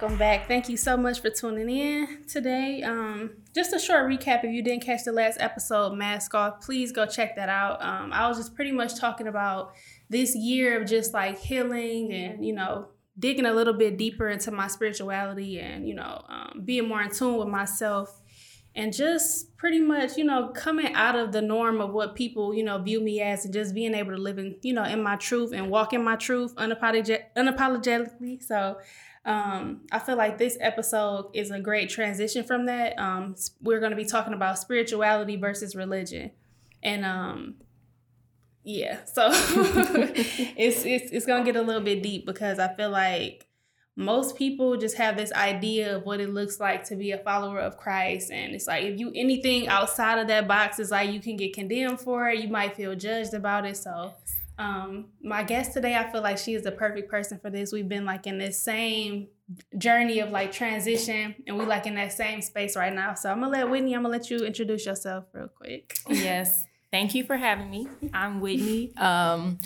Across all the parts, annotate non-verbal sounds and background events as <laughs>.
welcome back. Thank you so much for tuning in today. Um, just a short recap if you didn't catch the last episode, Mask Off, please go check that out. Um, I was just pretty much talking about this year of just like healing and, you know, digging a little bit deeper into my spirituality and, you know, um, being more in tune with myself and just pretty much you know coming out of the norm of what people you know view me as and just being able to live in you know in my truth and walk in my truth unapolog- unapologetically so um, i feel like this episode is a great transition from that um, we're going to be talking about spirituality versus religion and um, yeah so <laughs> it's, it's it's gonna get a little bit deep because i feel like most people just have this idea of what it looks like to be a follower of Christ. And it's like if you anything outside of that box is like you can get condemned for it, you might feel judged about it. So um my guest today, I feel like she is the perfect person for this. We've been like in this same journey of like transition and we like in that same space right now. So I'm gonna let Whitney, I'm gonna let you introduce yourself real quick. Yes. Thank you for having me. I'm Whitney. Um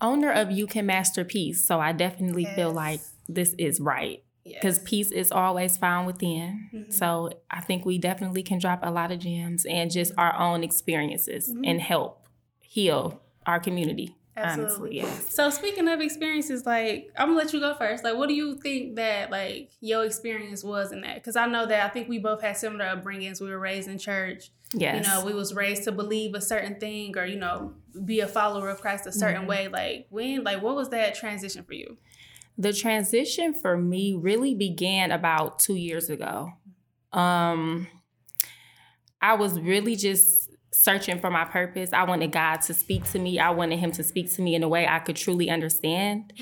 owner of You Can Master Peace. So I definitely yes. feel like this is right because yes. peace is always found within. Mm-hmm. So I think we definitely can drop a lot of gems and just our own experiences mm-hmm. and help heal our community. Absolutely. Honestly, yes. So speaking of experiences, like I'm gonna let you go first. Like, what do you think that like your experience was in that? Because I know that I think we both had similar upbringings. We were raised in church. Yes. You know, we was raised to believe a certain thing or you know be a follower of Christ a certain mm-hmm. way. Like when, like what was that transition for you? The transition for me really began about two years ago. Um, I was really just searching for my purpose. I wanted God to speak to me. I wanted Him to speak to me in a way I could truly understand.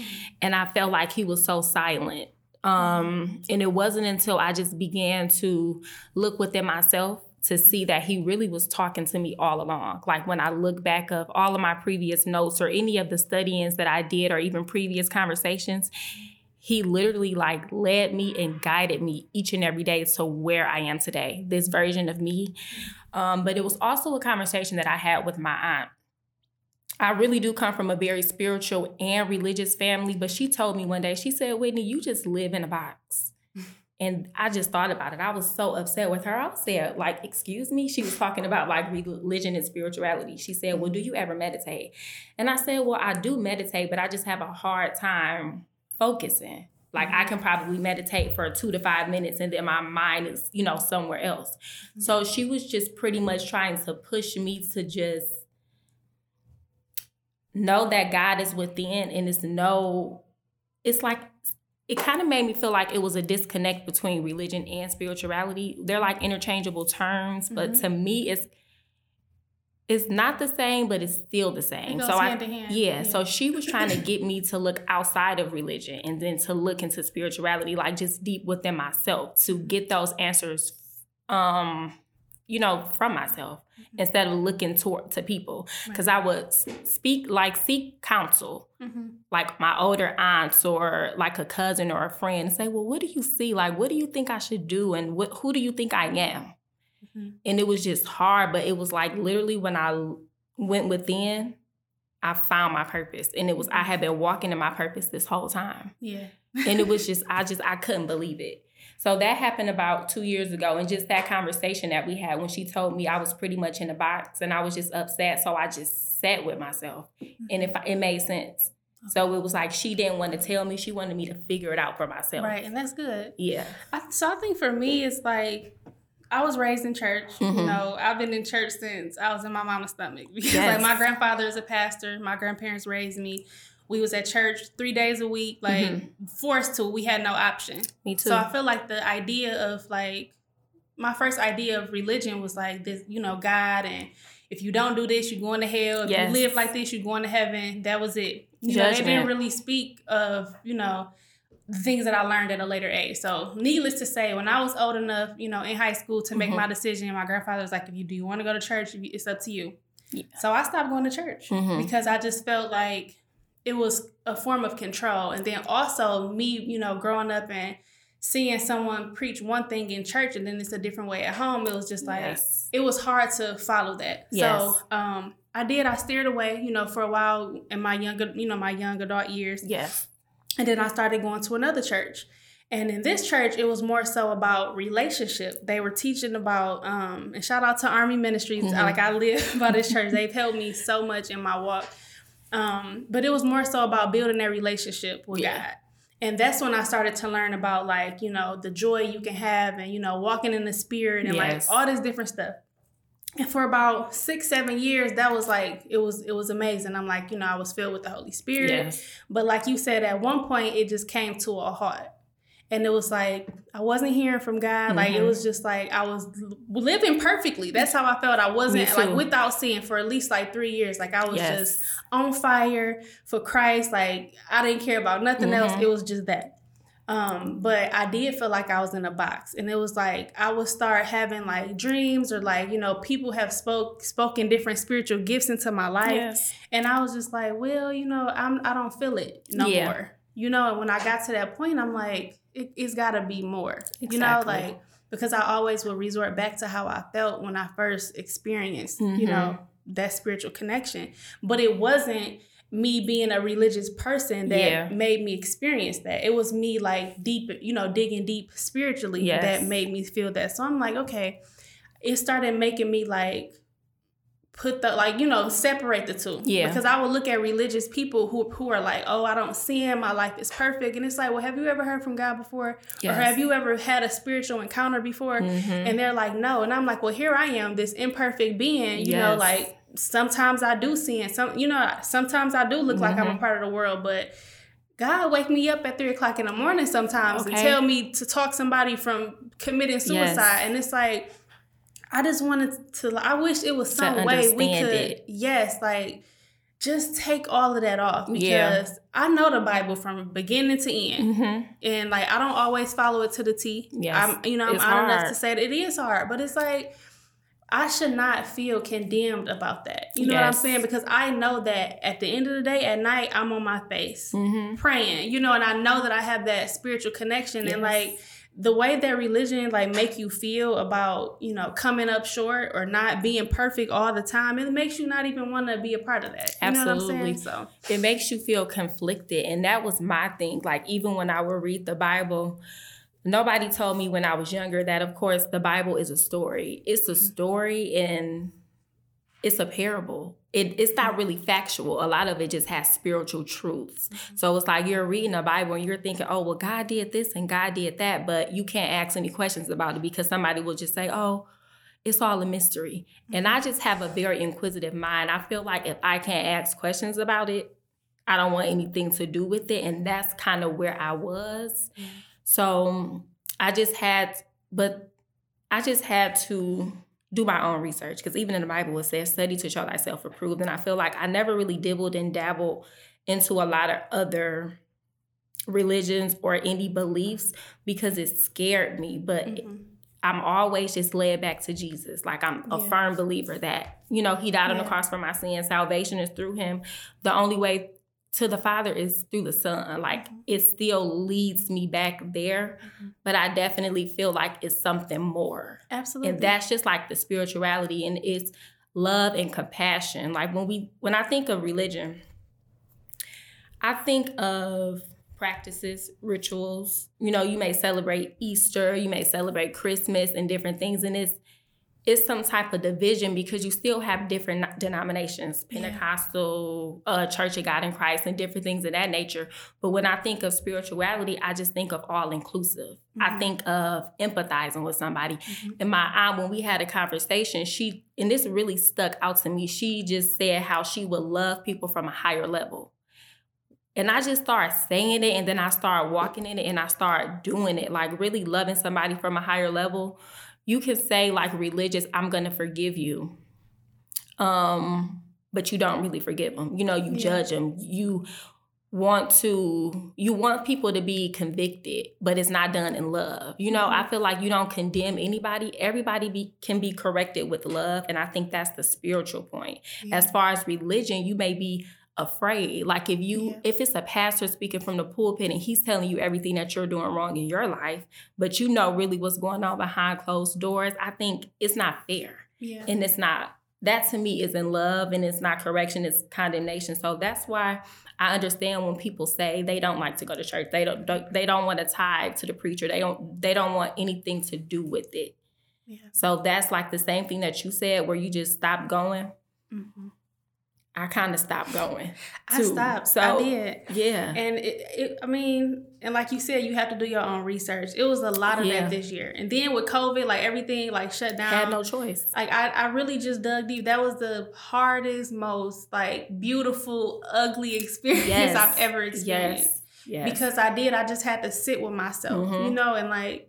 And I felt like He was so silent. Um, and it wasn't until I just began to look within myself to see that he really was talking to me all along. Like when I look back of all of my previous notes or any of the studyings that I did or even previous conversations, he literally like led me and guided me each and every day to where I am today, this version of me. Um, but it was also a conversation that I had with my aunt. I really do come from a very spiritual and religious family, but she told me one day, she said, Whitney, you just live in a box. <laughs> And I just thought about it. I was so upset with her. I said, like, excuse me? She was talking about like religion and spirituality. She said, well, do you ever meditate? And I said, well, I do meditate, but I just have a hard time focusing. Like I can probably meditate for two to five minutes and then my mind is, you know, somewhere else. Mm-hmm. So she was just pretty much trying to push me to just know that God is within and it's no, it's like it kind of made me feel like it was a disconnect between religion and spirituality. They're like interchangeable terms, but mm-hmm. to me, it's it's not the same, but it's still the same. so I, yeah, yeah, so she was trying to <laughs> get me to look outside of religion and then to look into spirituality, like just deep within myself, to get those answers, um, you know, from myself mm-hmm. instead of looking toward to people. Because right. I would speak like seek counsel, mm-hmm. like my older aunts or like a cousin or a friend, and say, "Well, what do you see? Like, what do you think I should do? And what who do you think I am?" Mm-hmm. And it was just hard, but it was like literally when I went within, I found my purpose, and it was I mm-hmm. had been walking in my purpose this whole time. Yeah, and it was <laughs> just I just I couldn't believe it. So that happened about two years ago. And just that conversation that we had when she told me I was pretty much in a box and I was just upset. So I just sat with myself mm-hmm. and if it made sense. So it was like she didn't want to tell me; she wanted me to figure it out for myself. Right, and that's good. Yeah. I, so I think for me, it's like I was raised in church. Mm-hmm. You know, I've been in church since I was in my mama's stomach <laughs> because yes. like my grandfather is a pastor. My grandparents raised me we was at church three days a week, like mm-hmm. forced to. We had no option. Me too. So I feel like the idea of like my first idea of religion was like this, you know, God and if you don't do this, you're going to hell. If yes. you live like this, you're going to heaven. That was it. You Judgment. know, they didn't really speak of, you know, things that I learned at a later age. So, needless to say, when I was old enough, you know, in high school to make mm-hmm. my decision, my grandfather was like, if you do you want to go to church, it's up to you. Yeah. So I stopped going to church mm-hmm. because I just felt like it was a form of control. And then also me, you know, growing up and seeing someone preach one thing in church and then it's a different way at home, it was just like yes. it was hard to follow that. Yes. So um I did, I steered away, you know, for a while in my younger, you know, my young adult years. Yes. And then I started going to another church. And in this church, it was more so about relationship. They were teaching about, um, and shout out to Army Ministries. Mm-hmm. Like I live <laughs> by this church. They've helped me so much in my walk. Um, but it was more so about building that relationship with yeah. God. And that's when I started to learn about like, you know, the joy you can have and, you know, walking in the spirit and yes. like all this different stuff. And for about six, seven years, that was like it was it was amazing. I'm like, you know, I was filled with the Holy Spirit. Yes. But like you said, at one point it just came to a halt and it was like I wasn't hearing from God. Mm-hmm. Like it mm-hmm. was just like I was living perfectly. That's how I felt. I wasn't like without seeing for at least like three years. Like I was yes. just on fire for Christ. Like I didn't care about nothing mm-hmm. else. It was just that. Um, but I did feel like I was in a box, and it was like I would start having like dreams or like you know people have spoke spoken different spiritual gifts into my life, yes. and I was just like, well, you know, I'm I don't feel it no yeah. more. You know, and when I got to that point, I'm like, it, has got to be more. Exactly. You know, like because I always will resort back to how I felt when I first experienced, mm-hmm. you know, that spiritual connection. But it wasn't me being a religious person that yeah. made me experience that. It was me like deep, you know, digging deep spiritually yes. that made me feel that. So I'm like, okay, it started making me like put the like you know separate the two yeah because i would look at religious people who who are like oh i don't see him my life is perfect and it's like well have you ever heard from god before yes. or have you ever had a spiritual encounter before mm-hmm. and they're like no and i'm like well here i am this imperfect being you yes. know like sometimes i do see and some you know sometimes i do look mm-hmm. like i'm a mm-hmm. part of the world but God wake me up at three o'clock in the morning sometimes okay. and tell me to talk somebody from committing suicide. Yes. And it's like, I just wanted to. I wish it was some way we could. It. Yes, like just take all of that off because yeah. I know the Bible from beginning to end, mm-hmm. and like I don't always follow it to the T. Yes, I'm you know I'm it's honest enough to say that it is hard, but it's like I should not feel condemned about that. You know yes. what I'm saying? Because I know that at the end of the day, at night, I'm on my face mm-hmm. praying. You know, and I know that I have that spiritual connection, yes. and like the way that religion like make you feel about you know coming up short or not being perfect all the time it makes you not even want to be a part of that you absolutely so it makes you feel conflicted and that was my thing like even when i would read the bible nobody told me when i was younger that of course the bible is a story it's a story and it's a parable it, it's not really factual. A lot of it just has spiritual truths. Mm-hmm. So it's like you're reading the Bible and you're thinking, oh, well, God did this and God did that, but you can't ask any questions about it because somebody will just say, oh, it's all a mystery. Mm-hmm. And I just have a very inquisitive mind. I feel like if I can't ask questions about it, I don't want anything to do with it. And that's kind of where I was. So I just had, but I just had to do my own research because even in the Bible it says study to show thyself approved. And I feel like I never really dibbled and dabbled into a lot of other religions or any beliefs because it scared me. But mm-hmm. I'm always just led back to Jesus. Like I'm a firm believer that, you know, he died yeah. on the cross for my sins. Salvation is through him. The only way to the Father is through the Son. Like mm-hmm. it still leads me back there, mm-hmm. but I definitely feel like it's something more. Absolutely. And that's just like the spirituality and it's love and compassion. Like when we when I think of religion, I think of practices, rituals. You know, you may celebrate Easter, you may celebrate Christmas and different things and it's it's some type of division because you still have different denominations pentecostal uh, church of god in christ and different things of that nature. But when i think of spirituality i just think of all inclusive. Mm-hmm. i think of empathizing with somebody. Mm-hmm. and my aunt when we had a conversation she and this really stuck out to me she just said how she would love people from a higher level. And I just start saying it and then I start walking in it and I start doing it, like really loving somebody from a higher level you can say like religious, I'm gonna forgive you. Um, but you don't really forgive them. You know, you yeah. judge them. You want to you want people to be convicted but it's not done in love you know mm-hmm. i feel like you don't condemn anybody everybody be, can be corrected with love and i think that's the spiritual point yeah. as far as religion you may be afraid. Like if you yeah. if it's a pastor speaking from the pulpit and he's telling you everything that you're doing wrong in your life, but you know really what's going on behind closed doors, I think it's not fair. Yeah. And it's not that to me is in love and it's not correction, it's condemnation. So that's why I understand when people say they don't like to go to church. They don't, don't they don't want to tie to the preacher. They don't they don't want anything to do with it. Yeah. So that's like the same thing that you said where you just stop going. Mm-hmm. I kind of stopped going. Too. I stopped. So I did. Yeah. And it, it, I mean, and like you said, you have to do your own research. It was a lot of yeah. that this year. And then with COVID, like everything like shut down. Had no choice. Like I, I really just dug deep. That was the hardest, most like beautiful, ugly experience <laughs> yes. I've ever experienced. Yes. Yes. Because I did, I just had to sit with myself, mm-hmm. you know, and like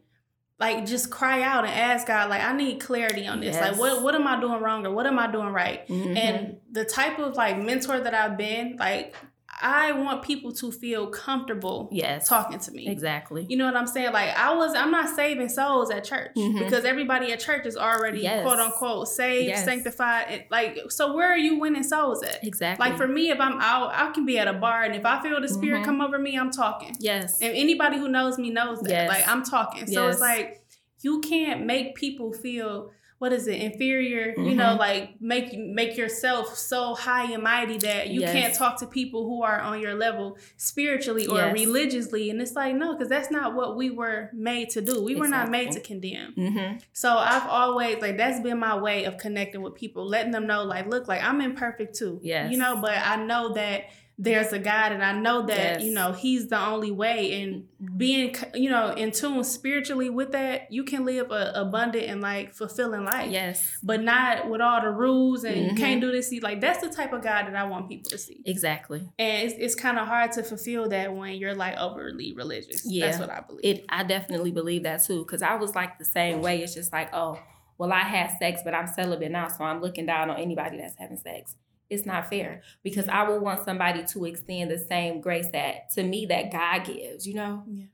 like just cry out and ask God, like I need clarity on this. Yes. Like what what am I doing wrong or what am I doing right? Mm-hmm. And the type of like mentor that I've been, like I want people to feel comfortable yes. talking to me. Exactly. You know what I'm saying? Like I was I'm not saving souls at church mm-hmm. because everybody at church is already yes. quote unquote saved, yes. sanctified. And, like so where are you winning souls at? Exactly. Like for me, if I'm out, I can be at a bar and if I feel the spirit mm-hmm. come over me, I'm talking. Yes. And anybody who knows me knows that. Yes. Like I'm talking. So it's like you can't make people feel what is it inferior mm-hmm. you know mm-hmm. like make make yourself so high and mighty that you yes. can't talk to people who are on your level spiritually or yes. religiously and it's like no because that's not what we were made to do we exactly. were not made to condemn mm-hmm. so i've always like that's been my way of connecting with people letting them know like look like i'm imperfect too yes. you know but i know that there's a God, and I know that yes. you know He's the only way. And being you know in tune spiritually with that, you can live a abundant and like fulfilling life. Yes, but not with all the rules and mm-hmm. you can't do this. Like that's the type of God that I want people to see. Exactly. And it's, it's kind of hard to fulfill that when you're like overly religious. Yeah, that's what I believe. It I definitely believe that too because I was like the same way. It's just like oh well I had sex but I'm celibate now so I'm looking down on anybody that's having sex it's not fair because I would want somebody to extend the same grace that to me that God gives, you know? Yeah.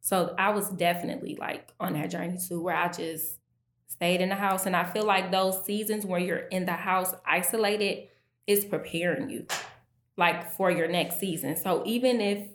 So I was definitely like on that journey too, where I just stayed in the house. And I feel like those seasons where you're in the house isolated is preparing you like for your next season. So even if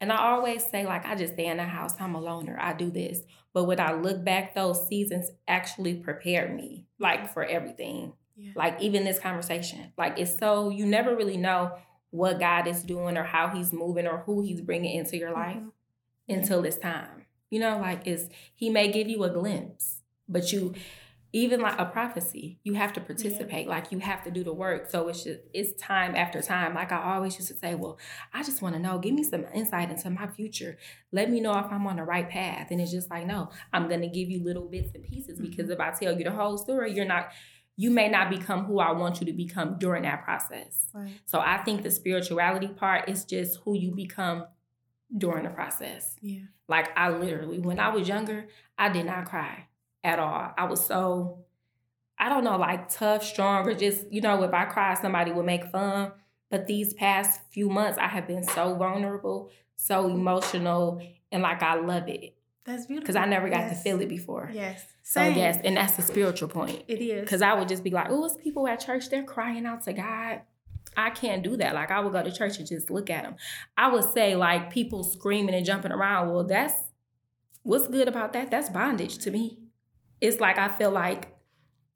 and I always say, like, I just stay in the house, I'm a loner, I do this. But when I look back, those seasons actually prepared me, like, for everything. Yeah. Like even this conversation, like it's so you never really know what God is doing or how He's moving or who He's bringing into your life mm-hmm. until it's time. You know, like it's He may give you a glimpse, but you even like a prophecy, you have to participate. Yeah. Like you have to do the work. So it's just it's time after time. Like I always used to say, well, I just want to know. Give me some insight into my future. Let me know if I'm on the right path. And it's just like, no, I'm gonna give you little bits and pieces mm-hmm. because if I tell you the whole story, you're not you may not become who I want you to become during that process. Right. So I think the spirituality part is just who you become during the process. Yeah. Like I literally, when I was younger, I did not cry at all. I was so, I don't know, like tough, strong, or just, you know, if I cry, somebody would make fun. But these past few months, I have been so vulnerable, so emotional, and like I love it. That's beautiful. Because I never got yes. to feel it before. Yes. Same. So yes, and that's the spiritual point. It is. Because I would just be like, oh, it's people at church, they're crying out to God. I can't do that. Like I would go to church and just look at them. I would say like people screaming and jumping around. Well, that's what's good about that? That's bondage to me. It's like I feel like,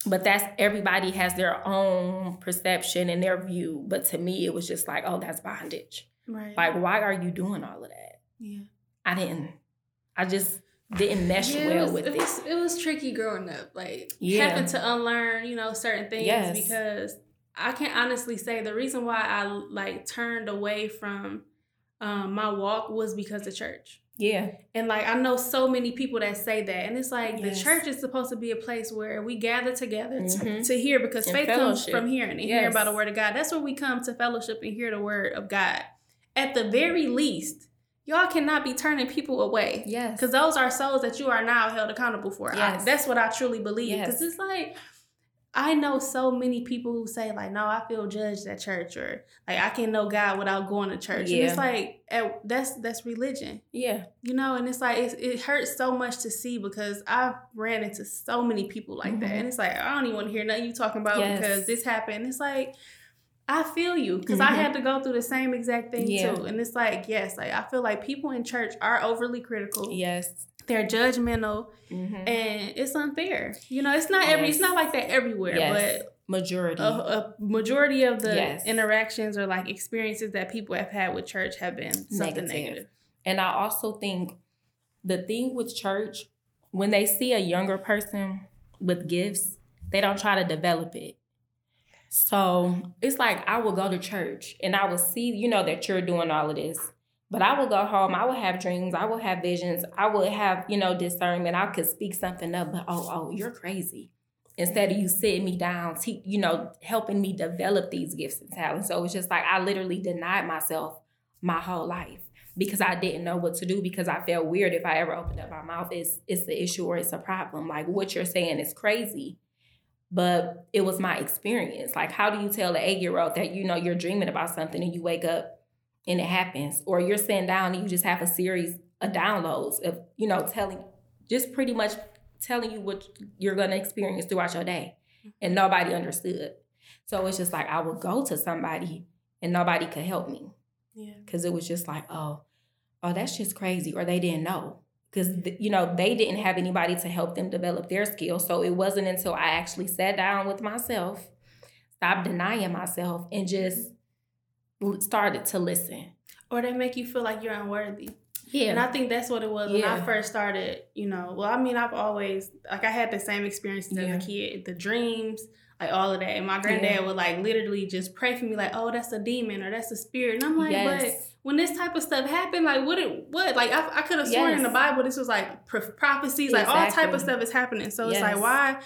but that's everybody has their own perception and their view. But to me, it was just like, oh, that's bondage. Right. Like, why are you doing all of that? Yeah. I didn't. I just didn't mesh yeah, well it was, with it. It was, it was tricky growing up, like yeah. having to unlearn, you know, certain things yes. because I can honestly say the reason why I like turned away from um, my walk was because of church. Yeah. And like I know so many people that say that. And it's like yes. the church is supposed to be a place where we gather together mm-hmm. to, to, hear because and faith fellowship. comes from hearing and yes. hearing about the word of God. That's where we come to fellowship and hear the word of God. At the very least, y'all cannot be turning people away. Yes. Because those are souls that you are now held accountable for. Yes. I, that's what I truly believe. Because yes. it's like, I know so many people who say, like, no, I feel judged at church or like I can know God without going to church. Yeah. And it's like at, that's that's religion. Yeah. You know, and it's like it, it hurts so much to see because I've ran into so many people like mm-hmm. that. And it's like, I don't even want to hear nothing you talking about yes. because this happened. It's like I feel you because mm-hmm. I had to go through the same exact thing yeah. too. And it's like, yes, like I feel like people in church are overly critical. Yes. They're judgmental mm-hmm. and it's unfair. You know, it's not yes. every it's not like that everywhere, yes. but majority a, a majority of the Yes. interactions or like experiences that people have had with church have been something Negative. negative. And I also think the thing with church, when they see a younger person with gifts, they don't try to develop it. So it's like I will go to church and I will see, you know, that you're doing all of this. But I will go home, I will have dreams, I will have visions, I will have, you know, discernment. I could speak something up, but oh, oh, you're crazy. Instead of you sitting me down, te- you know, helping me develop these gifts and talents. So it's just like I literally denied myself my whole life because I didn't know what to do because I felt weird if I ever opened up my mouth. It's it's the issue or it's a problem. Like what you're saying is crazy. But it was my experience. Like, how do you tell an eight-year-old that you know you're dreaming about something and you wake up and it happens? Or you're sitting down and you just have a series of downloads of, you know, telling just pretty much telling you what you're gonna experience throughout your day. And nobody understood. So it's just like I would go to somebody and nobody could help me Yeah. because it was just like, oh, oh, that's just crazy, or they didn't know because you know they didn't have anybody to help them develop their skills. So it wasn't until I actually sat down with myself, stopped denying myself, and just started to listen. Or they make you feel like you're unworthy. Yeah, And I think that's what it was when I first started, you know. Well, I mean, I've always like I had the same experiences Yeah. as a kid, the dreams, like all of that. And my granddad Yeah. would like literally just pray for me, like, "Oh, that's a demon or that's a spirit." And I'm like, but yes, when this type of stuff happened, like, what it what? Like, I, I could have sworn in the Bible this was like pro- prophecies, like all type of stuff is happening. So it's like, why?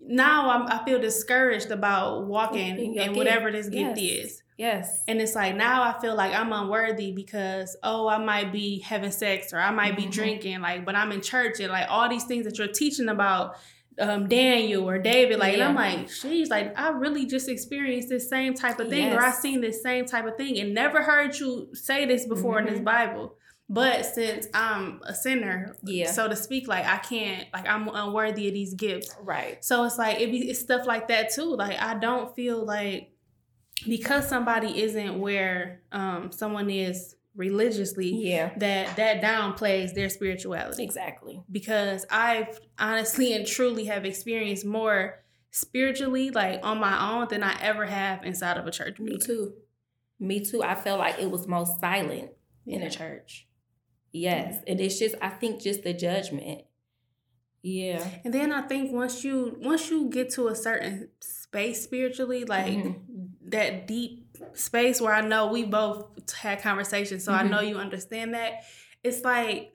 Now I'm, I feel discouraged about walking In and whatever this gift Yes. is. yes, And it's like now I feel like I'm unworthy because oh I might be having sex or I might be Mhm. drinking like but I'm in church and like all these things that you're teaching about um, Daniel or David like and I'm like she's like I really just experienced this same type of thing or I Yes. seen this same type of thing and never heard you say this before in this Mhm. Bible. But since I'm a sinner, yeah, so to speak, like I can't, like I'm unworthy of these gifts. right, So it's like it be it's stuff like that too. Like I don't feel like because somebody isn't where um someone is religiously yeah, that that downplays their spirituality. exactly, Because I've honestly and truly have experienced more spiritually like on my own than I ever have inside of a church me building. too, me too. I felt like it was most silent in a church. Yes, and it's just I think just the judgment. Yeah. And then I think once you once you get to a certain space spiritually, like Mhm. that deep space where I know we both had conversations, so I Mhm. know you understand that. It's like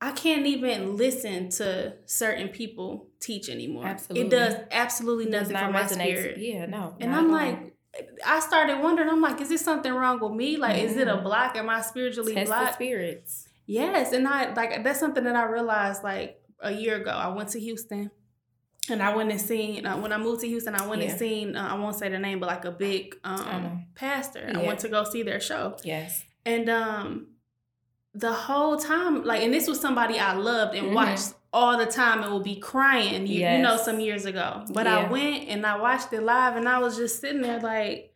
I can't even listen to certain people teach anymore. Absolutely. It does absolutely does nothing for my spirit. Yeah, no. And I'm like, I started wondering. I'm like, is this something wrong with me? Like, is it a Mhm. block? Am I spiritually test blocked? spirits. Yes, and I like that's something that I realized like a year ago. I went to Houston, and I went and seen uh, when I moved to Houston. I went Yeah. and seen uh, I won't say the name, but like a big um pastor. I went to go see their show, Yes. and um the whole time like, and this was somebody I loved and Mhm. watched all the time and would be crying. You, you know, some years ago, but I went and I watched it live, and I was just sitting there like.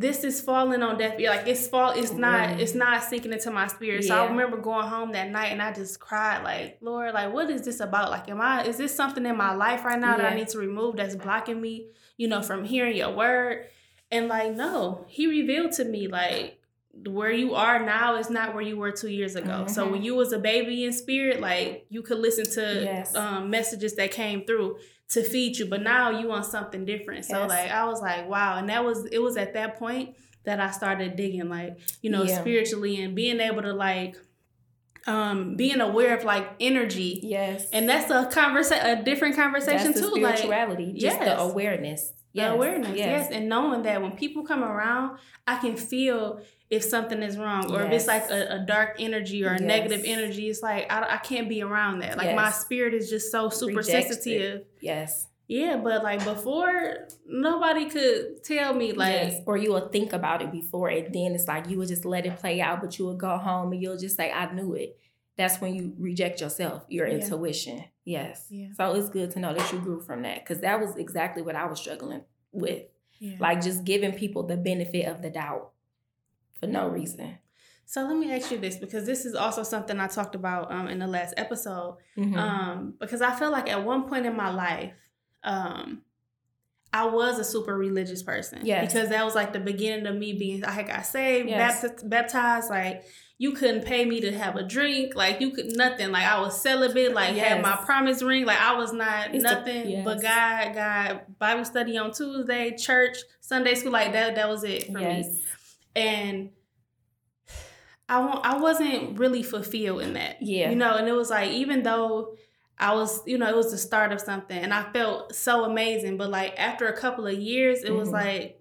This is falling on deaf ear. Like it's fall. It's not. It's not sinking into my spirit. So I remember going home that night and I just cried. Like Lord, like what is this about? Like am I? Is this something in my life right now that I need to remove that's blocking me? You know, from hearing your word. And like no, He revealed to me like where you are now is not where you were two years ago. So Mhm. when you was a baby in spirit, like you could listen to Yes. um, messages that came through to feed you, but now you want something different. So Yes. like I was like, wow, and that was it was at that point that I started digging, like you know, Yeah. spiritually and being able to like um being aware of like energy. Yes. And that's a conversation, a different conversation That's too. Like spirituality. just the yes. awareness. the Yes. awareness, yes. and knowing that when people come around, I can feel if something is wrong or if it's like a, a dark energy or a Yes. negative energy. It's like I, I can't be around that. Like my spirit is just so super sensitive. Yes. Yeah, but like before, nobody could tell me like yes. Or you will think about it before and then it's like you would just let it play out, but you will go home and you'll just say, I knew it. That's when you reject yourself, your Yeah. intuition. Yes. Yeah. So it's good to know that you grew from that because that was exactly what I was struggling with. Yeah. Like just giving people the benefit of the doubt for no reason. So let me ask you this because this is also something I talked about um, in the last episode. Mhm. Um, because I feel like at one point in my life, um, I was a super religious person. Yes. Because that was like the beginning of me being, I got saved, Yes. baptized, baptized. Like, you couldn't pay me to have a drink. Like, you could, nothing. Like, I was celibate, like, had my promise ring. Like, I was not It's a- nothing yes. but God, God, Bible study on Tuesday, church, Sunday school. Like, that, that was it for me yes. and I want I wasn't really fulfilled in that. Yeah. You know, and it was like even though I was, you know, it was the start of something and I felt so amazing, but like after a couple of years, it was Mhm. like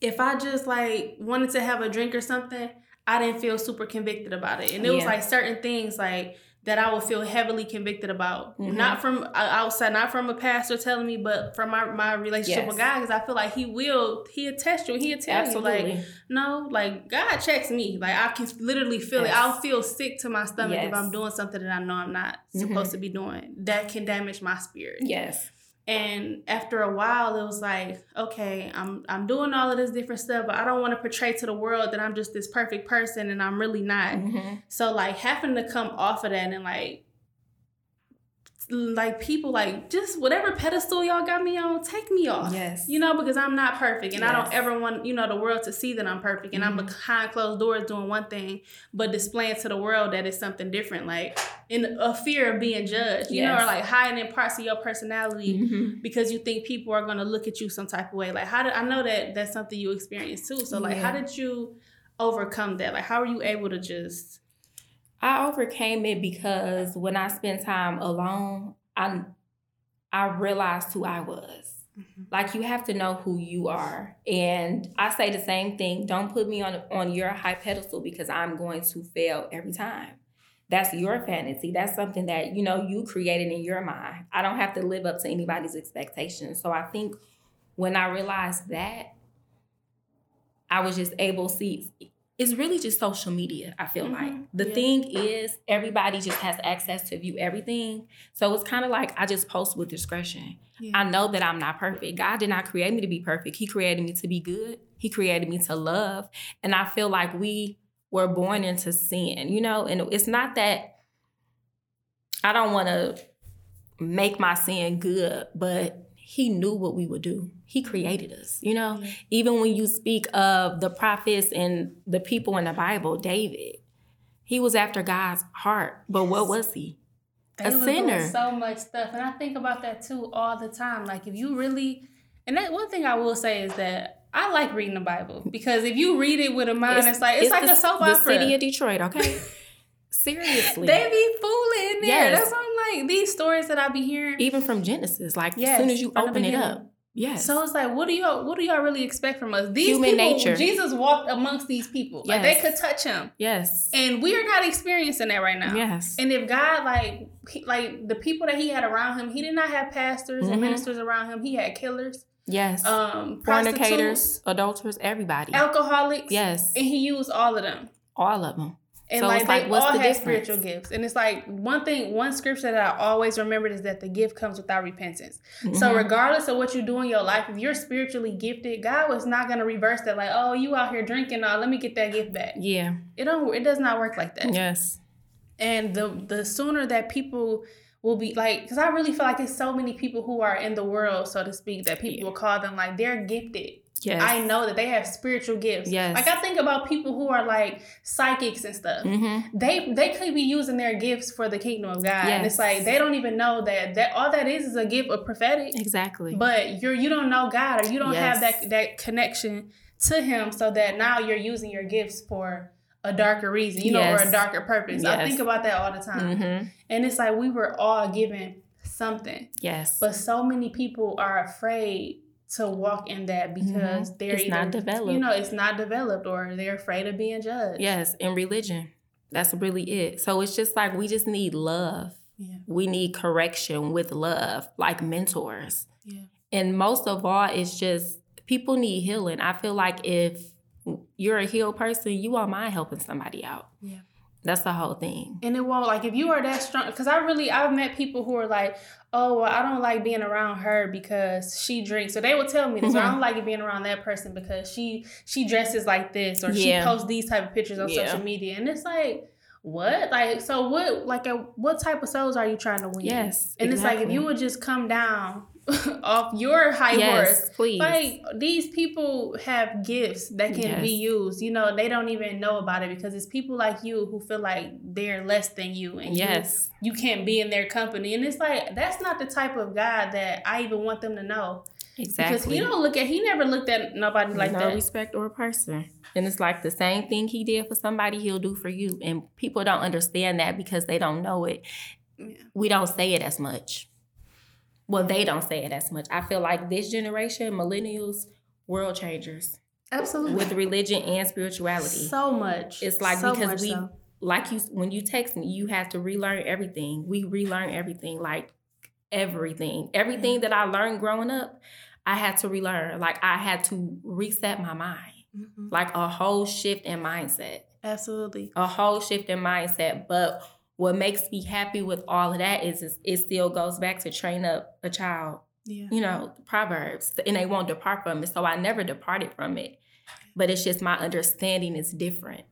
if I just like wanted to have a drink or something, I didn't feel super convicted about it. And it was like certain things like that I would feel heavily convicted about, Mhm. not from uh, outside, not from a pastor telling me, but from my, my relationship Yes. with God, because I feel like He will, He'll test you, He'll tell you, like, Absolutely. no, like God checks me. Like I can literally feel it. I'll feel sick to my stomach if I'm doing something that I know I'm not Mhm. supposed to be doing. That can damage my spirit. yes. And after a while, it was like, okay, I'm I'm doing all of this different stuff, but I don't want to portray to the world that I'm just this perfect person, and I'm really not. Mhm. So like having to come off of that and like like people like just whatever pedestal y'all got me on, take me off. Yes. You know, because I'm not perfect and I don't ever want, you know, the world to see that I'm perfect and I'm Mhm. behind closed doors doing one thing, but displaying to the world that it's something different, like in a fear of being judged, you know, or like hiding in parts of your personality Mhm. because you think people are gonna look at you some type of way. Like how did I know that that's something you experienced too. So like how did you overcome that? Like how are you able to just I overcame it because when I spent time alone, I I realized who I was. Mm-hmm. Like you have to know who you are. And I say the same thing. Don't put me on on your high pedestal because I'm going to fail every time. That's your fantasy. That's something that, you know, you created in your mind. I don't have to live up to anybody's expectations. So I think when I realized that, I was just able to see it's really just social media, I feel like. Mhm. The Yeah. thing is everybody just has access to view everything. So it's kind of like I just post with discretion. Yeah. I know that I'm not perfect. God did not create me to be perfect. He created me to be good. He created me to love. And I feel like we were born into sin, you know? And it's not that I don't want to make my sin good, but he knew what we would do. He created us, you know? Yeah. Even when you speak of the prophets and the people in the Bible, David, he was after God's heart. But what was he? They a sinner. so much stuff, and I think about that too all the time. Like if you really, and that one thing I will say is that I like reading the Bible because if you read it with a mind, it's, like it's, like the, a soap the opera. city of Detroit, okay? <laughs> Seriously. They be fooling in there. Yes. That's what I'm like. These stories that I be hearing. Even from Genesis, like Yes, as soon as you open it up. Yes. So it's like, what do y'all what do y'all really expect from us? These Human people, nature. Jesus walked amongst these people. Like they could touch him. yes. And we are not experiencing that right now. Yes. And if God, like, he, like the people that He had around Him, He did not have pastors and Mhm. ministers around Him. He had killers, yes. um, Fornicators, adulterers, everybody. alcoholics. yes. and He used all of them. All of them. And So like it's they like, what's all the difference? spiritual gifts. And it's like one thing, one scripture that I always remembered is that the gift comes without repentance. So Mhm. regardless of what you do in your life, if you're spiritually gifted, God was not gonna reverse that. Like, oh, you out here drinking, now let me get that gift back. yeah. It don't. It does not work like that. Yes. And the the sooner that people will be like, because I really feel like there's so many people who are in the world, so to speak, that people Yeah. will call them like they're gifted. Yes. I know that they have spiritual gifts. Yes. Like I think about people who are like psychics and stuff. Mm-hmm. They they could be using their gifts for the kingdom of God. And it's like they don't even know that that all that is is a gift of prophetic. Exactly. But you're you don't know God or you don't have that that connection to him so that now you're using your gifts for a darker reason, you know, or a darker purpose. I think about that all the time. mm-hmm. And it's like we were all given something. Yes. But so many people are afraid to walk in that because they're Mm-hmm. It's either, not developed. You know, it's not developed or they're afraid of being judged. yes. In religion. That's really it. So it's just like we just need love. Yeah. We need correction with love, like mentors. Yeah. And most of all, it's just people need healing. I feel like if you're a healed person, you won't mind helping somebody out. Yeah. That's the whole thing. And it won't like if you are that strong because I really I've met people who are like, oh well, I don't like being around her because she drinks. So they will tell me this. or I don't mm-hmm. like being around that person because she she dresses like this or Yeah. she posts these type of pictures on Yeah. social media. And it's like, what? Like so what like a, what type of souls are you trying to win? Yes. And it's like if you would just come down <laughs> off your high yes, horse. please. Like these people have gifts that can be used. You know, they don't even know about it because it's people like you who feel like they're less than you and yes. you, can't be in their company. And it's like that's not the type of God that I even want them to know. Exactly. Because he don't look at he never looked at nobody like no that. respect or a person. And it's like the same thing he did for somebody, he'll do for you. And people don't understand that because they don't know it. Yeah. We don't say it as much. Well, they don't say it as much. I feel like this generation, millennials, world changers Absolutely. with religion and spirituality. so much. It's like So because we so. like you when you text me, you have to relearn everything. We relearn everything, like everything. Everything that I learned growing up, I had to relearn. Like I had to reset my mind. Mhm. Like a whole shift in mindset. Absolutely. A whole shift in mindset. But what makes me happy with all of that is, is it still goes back to train up a child Yeah. you know, Proverbs, and they won't depart from it. So I never departed from it. But it's just my understanding is different.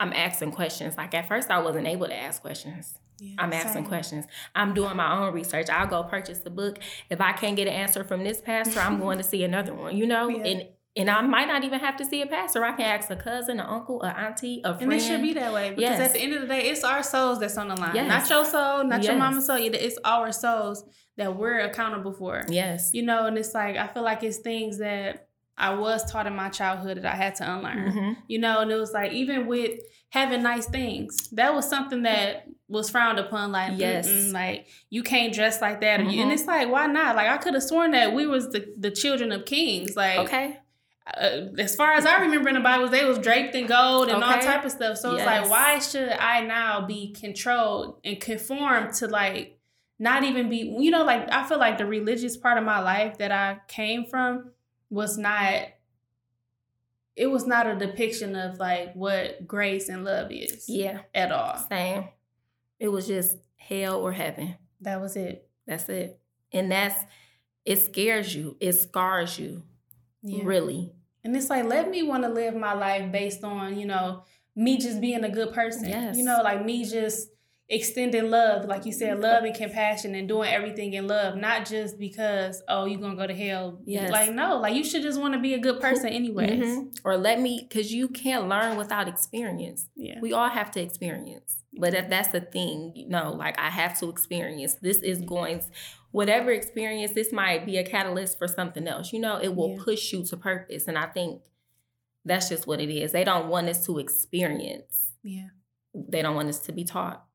I'm asking questions. Like at first, I wasn't able to ask questions. yeah. I'm asking Same. questions. I'm doing my own research. I'll go purchase the book. If I can't get an answer from this pastor, I'm going to see another one, you know? <laughs> Yeah. And and I might not even have to see a pastor. I can ask a cousin, an uncle, an auntie, a friend. And it should be that way because Yes. at the end of the day, it's our souls that's on the line. Yes. Not your soul, not your mama's soul. It's our souls that we're accountable for. Yes. You know, and it's like I feel like it's things that I was taught in my childhood that I had to unlearn. Mhm. You know, and it was like even with having nice things, that was something that was frowned upon. Like, Yes. yes, like you can't dress like that, Mhm. and it's like, why not? Like I could have sworn that we was the the children of kings. Like, Okay. Uh, as far as I remember in the Bible, they was draped in gold and all type of stuff. So it's like, why should I now be controlled and conform to like not even be? You know, like I feel like the religious part of my life that I came from was not. It was not a depiction of like what grace and love is Yeah. at all. Same. It was just hell or heaven. That was it. That's it. And that's it scares you. It scars you. Yeah. Really. And it's like, let me want to live my life based on, you know, me just being a good person. Yes. You know, like me just extending love, like you said, love and compassion and doing everything in love, not just because, oh, you're going to go to hell. Yes. Like, no, like you should just want to be a good person anyways. Mhm. Or let me cuz you can't learn without experience. Yeah. We all have to experience. But that, that's the thing, you know, like I have to experience. This is going whatever experience this might be a catalyst for something else. You know, it will Yeah. push you to purpose and I think that's just what it is. They don't want us to experience. Yeah. They don't want us to be taught.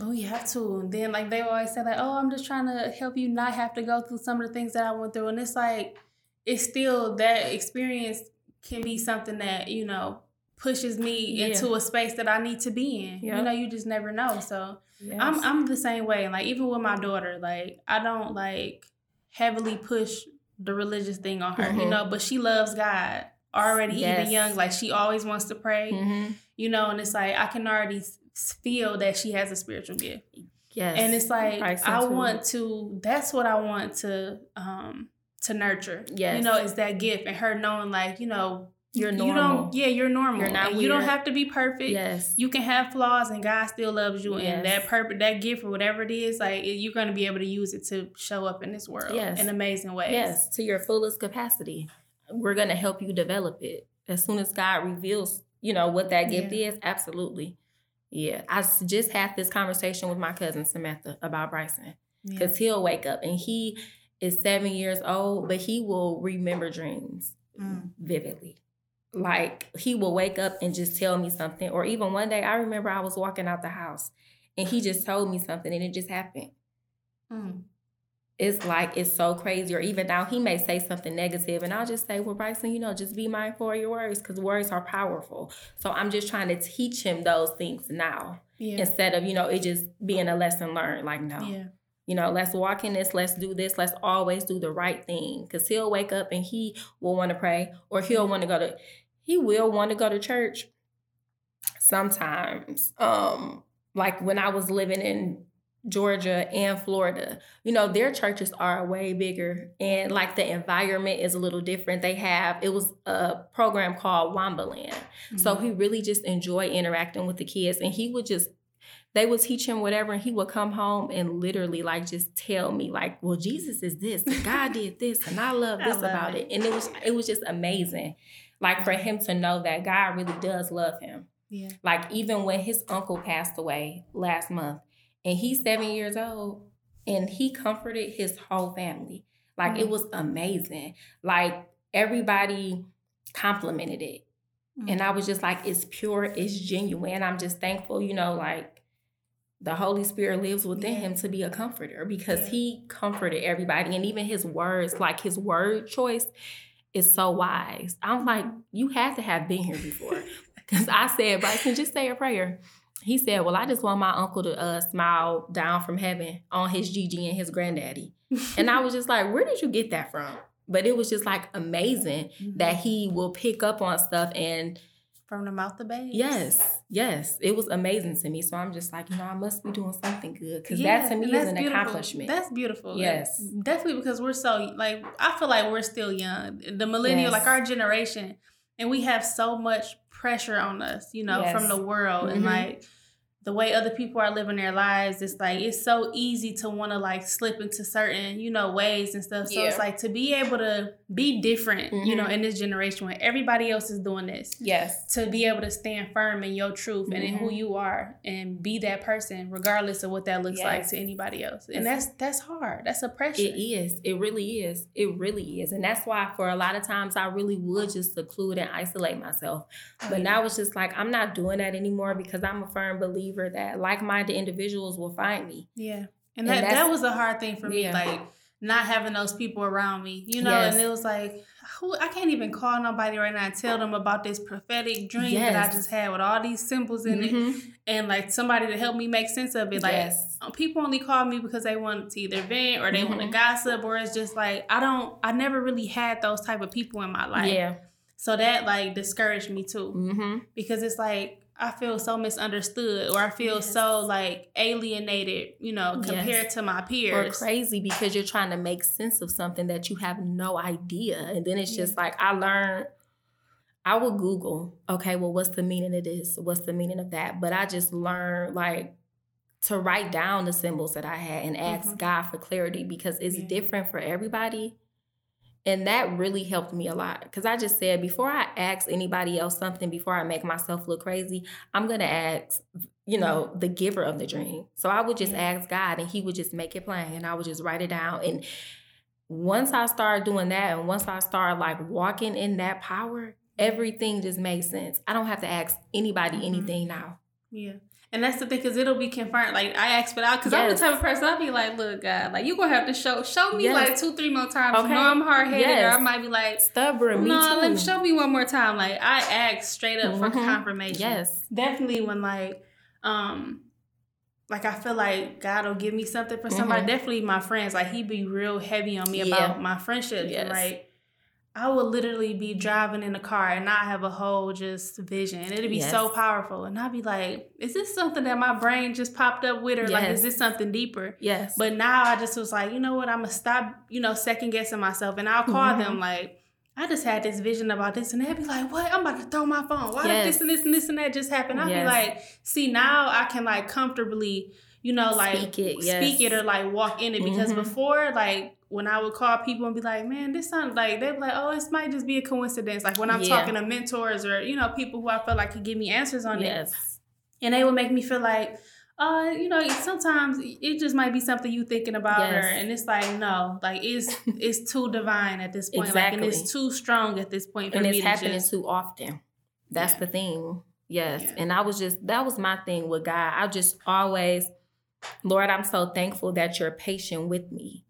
Oh, you have to. And then, like, they always say, like, oh, I'm just trying to help you not have to go through some of the things that I went through. And it's like, it's still that experience can be something that, you know, pushes me Yeah. into a space that I need to be in. Yeah. You know, you just never know. So Yes. I'm I'm the same way. Like, even with my daughter, like, I don't like heavily push the religious thing on her, you Mhm. know, but she loves God already Yes. even young. Like, she always wants to pray, Mhm. you know, and it's like, I can already feel that she has a spiritual gift. Yes. And it's like I want to. That's what I want to um to nurture. Yes. you know, is that gift and her knowing like you know You're normal. You don't. Yeah, you're normal. You're not You don't have to be perfect. Yes. You can have flaws and God still loves you. Yes. And that purpose, that gift or whatever it is, like you're going to be able to use it to show up in this world Yes. in amazing ways. Yes, to your fullest capacity. We're going to help you develop it. As soon as God reveals, you know, what that gift Yeah. is, absolutely. Yeah. I just had this conversation with my cousin Samantha about Bryson Yeah. because he'll wake up and he is seven years old, but he will remember dreams Mm. vividly. Like he will wake up and just tell me something. Or even one day, I remember I was walking out the house and he just told me something and it just happened. Mm. It's like it's so crazy. Or even now, he may say something negative, and I'll just say, "Well, Bryson, you know, just be mindful of your words because words are powerful." So I'm just trying to teach him those things now Yeah. instead of you know it just being a lesson learned. Like no, Yeah. you know, let's walk in this, let's do this, let's always do the right thing. Cause he'll wake up and he will want to pray or he'll want to go to he will want to go to church sometimes. Um, like when I was living in Georgia and Florida, you know, their churches are way bigger and like the environment is a little different. They have it was a program called Wambaland. So Mhm. he really just enjoyed interacting with the kids and he would just they would teach him whatever and he would come home and literally like just tell me like well jesus is this and god did this and i love <laughs> this I love about it. it and it was it was just amazing like for him to know that god really does love him yeah like even when his uncle passed away last month and he's seven years old and he comforted his whole family like mm-hmm. it was amazing like everybody complimented it mm-hmm. and i was just like it's pure it's genuine i'm just thankful you know like the Holy Spirit lives within yeah. him to be a comforter because yeah. he comforted everybody. And even his words, like his word choice, is so wise. I'm like, you had to have been here before. <laughs> Because I said, Bryson, just say a prayer. He said, Well, I just want my uncle to uh, smile down from heaven on his Gigi and his granddaddy. <laughs> and I was just like, Where did you get that from? But it was just like amazing mm-hmm. that he will pick up on stuff and from the mouth of babes. Yes, yes, it was amazing to me. So I'm just like, you know, I must be doing something good because yeah, that to me is an beautiful. accomplishment. That's beautiful. Yes, definitely because we're so like I feel like we're still young, the millennial, yes. like our generation, and we have so much pressure on us, you know, yes. from the world, mm-hmm. and like the way other people are living their lives, it's like it's so easy to want to like slip into certain, you know, ways and stuff. So yeah. it's like to be able to be different, mm-hmm. you know, mm-hmm. in this generation when everybody else is doing this. Yes. To be able to stand firm in your truth mm-hmm. and in who mm-hmm. you are and be that person regardless of what that looks yes. like to anybody else. And that's that's hard. That's a pressure. It is. It really is. It really is. And that's why for a lot of times I really would just seclude and isolate myself. Oh, but now it's just like I'm not doing that anymore because I'm a firm believer believer that like-minded individuals will find me. Yeah. And, and that that was a hard thing for me, yeah. like not having those people around me, you know, yes. and it was like, who I can't even call nobody right now and tell them about this prophetic dream yes. that I just had with all these symbols in mm-hmm. it, and like somebody to help me make sense of it. Like yes. Um, people only call me because they want to either vent or they mm-hmm. want to gossip, or it's just like I don't, I never really had those type of people in my life. Yeah. So that like discouraged me too, mm-hmm. because it's like I feel so misunderstood or I feel yes. so like alienated, you know, compared yes. to my peers. Or crazy because you're trying to make sense of something that you have no idea. And then it's just like I learned I would Google, okay, well, what's the meaning of this? What's the meaning of that? But I just learned like to write down the symbols that I had and ask mm-hmm. God for clarity because it's yeah. different for everybody. And that really helped me a lot because I just said before I ask anybody else something, before I make myself look crazy, I'm going to ask, you know, the giver of the dream. So I would just ask God and He would just make it plain and I would just write it down. And once I started doing that and once I started like walking in that power, everything just made sense. I don't have to ask anybody mm-hmm. anything now. Yeah. And that's the thing, cause it'll be confirmed. Like I ask for that, cause yes. I'm the type of person I'll be like, look, God, like you gonna have to show show me yes. like two, three more times. Okay. You know I'm hard headed, yes. or I might be like stubborn. No, let me show me one more time. Like I ask straight up mm-hmm. for confirmation. Yes, definitely when like, um, like I feel like God will give me something for somebody. Mm-hmm. Definitely my friends. Like he be real heavy on me yeah. about my friendships, yes. right? I would literally be driving in a car and not have a whole just vision. It'd be yes. so powerful. And I'd be like, is this something that my brain just popped up with? Or yes. like, is this something deeper? Yes. But now I just was like, you know what? I'm going to stop, you know, second guessing myself. And I'll call mm-hmm. them like, I just had this vision about this. And they'd be like, what? I'm about to throw my phone. Why yes. did this and this and this and that just happen? I'd be like, see, now I can like comfortably, you know, like speak it, speak it or like walk in it. Because mm-hmm. before, like, when I would call people and be like, man, this sounds like they'd be like, oh, this might just be a coincidence. Like when I'm yeah. talking to mentors or, you know, people who I feel like could give me answers on yes. it. And they would make me feel like, uh, you know, sometimes it just might be something you thinking about yes. her. And it's like, no, like it's <laughs> it's too divine at this point. Exactly. Like and it's too strong at this point for and it's happening just... too often. That's yeah. the thing. Yes. Yeah. And I was just that was my thing with God. I just always, Lord, I'm so thankful that you're patient with me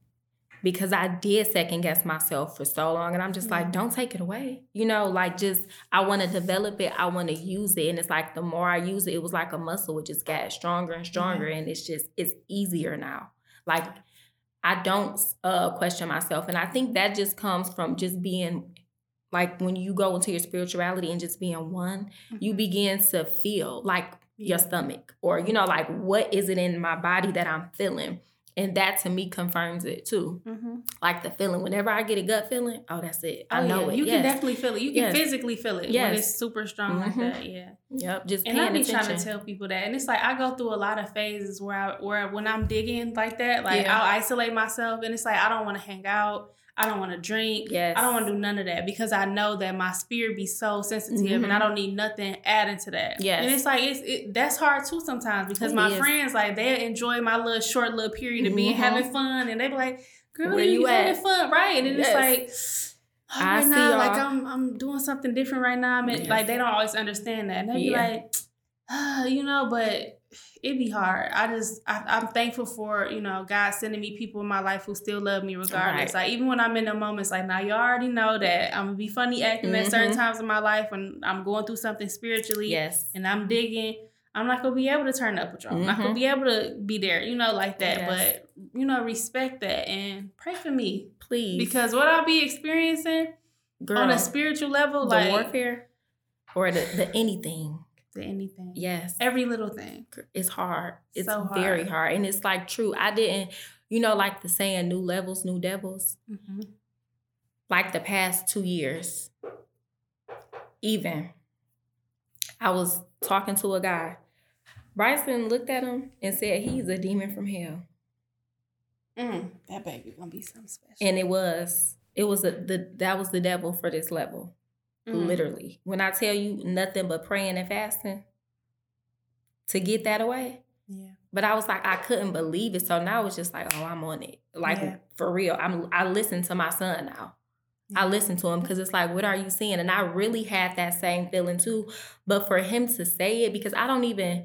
because I did second guess myself for so long. And I'm just like, don't take it away. You know, like just, I want to develop it. I want to use it. And it's like, the more I use it, it was like a muscle. It just got stronger and stronger. Mm-hmm. And it's just, it's easier now. Like, I don't uh, question myself. And I think that just comes from just being like when you go into your spirituality and just being one, mm-hmm. you begin to feel like your stomach or, you know, like what is it in my body that I'm feeling? And that to me confirms it too. Mm-hmm. Like the feeling. Whenever I get a gut feeling, oh, that's it. I Oh, know yeah. it. You yes. can definitely feel it. You can Yes. physically feel it when it's super strong like Mhm. that. Yeah. Yep. Just And I be attention. trying to tell people that, and it's like I go through a lot of phases where I, where when I'm digging like that, like Yeah. I'll isolate myself, and it's like I don't want to hang out, I don't want to drink, Yes. I don't want to do none of that because I know that my spirit be so sensitive, and I Mhm. don't need nothing adding to that. Yes. and it's like it's it, that's hard too sometimes because It my is. friends like they enjoy my little short little period of being Mhm. having fun, and they be like, "Girl, Where you, you having fun, right?" And Yes. it's like. I right see now, like. I'm, I'm doing something different right now. I mean, Yes. like they don't always understand that. And they be like, ah, you know, but it be hard. I just, I, I'm thankful for you know God sending me people in my life who still love me regardless. Right. Like even when I'm in the moments, like now you already know that I'm gonna be funny acting at certain Mhm. times in my life when I'm going through something spiritually Yes. and I'm digging. I'm not gonna be able to turn up a drum. I'm not gonna Mhm. be able to be there, you know, like that. Yes. But you know, respect that and pray for me Please. because what I'll be experiencing Girl, on a spiritual level, the like warfare or the, the anything. To anything. Yes. Every little thing. it's hard. It's So very hard. hard. And it's like true. I didn't, you know, like the saying new levels, new devils. Mm-hmm. Like the past two years, even I was talking to a guy. Bryson looked at him and said, He's a demon from hell. Mm, that baby gonna be something special. And it was, it was a, the that was the devil for this level. Mm. Literally. When I tell you nothing but praying and fasting to get that away. Yeah. But I was like, I couldn't believe it. So now it's just like, oh, I'm on it. Like Yeah. for real. I'm I listen to my son now. I listen to him because it's like, what are you seeing? And I really had that same feeling too. But for him to say it, because I don't even,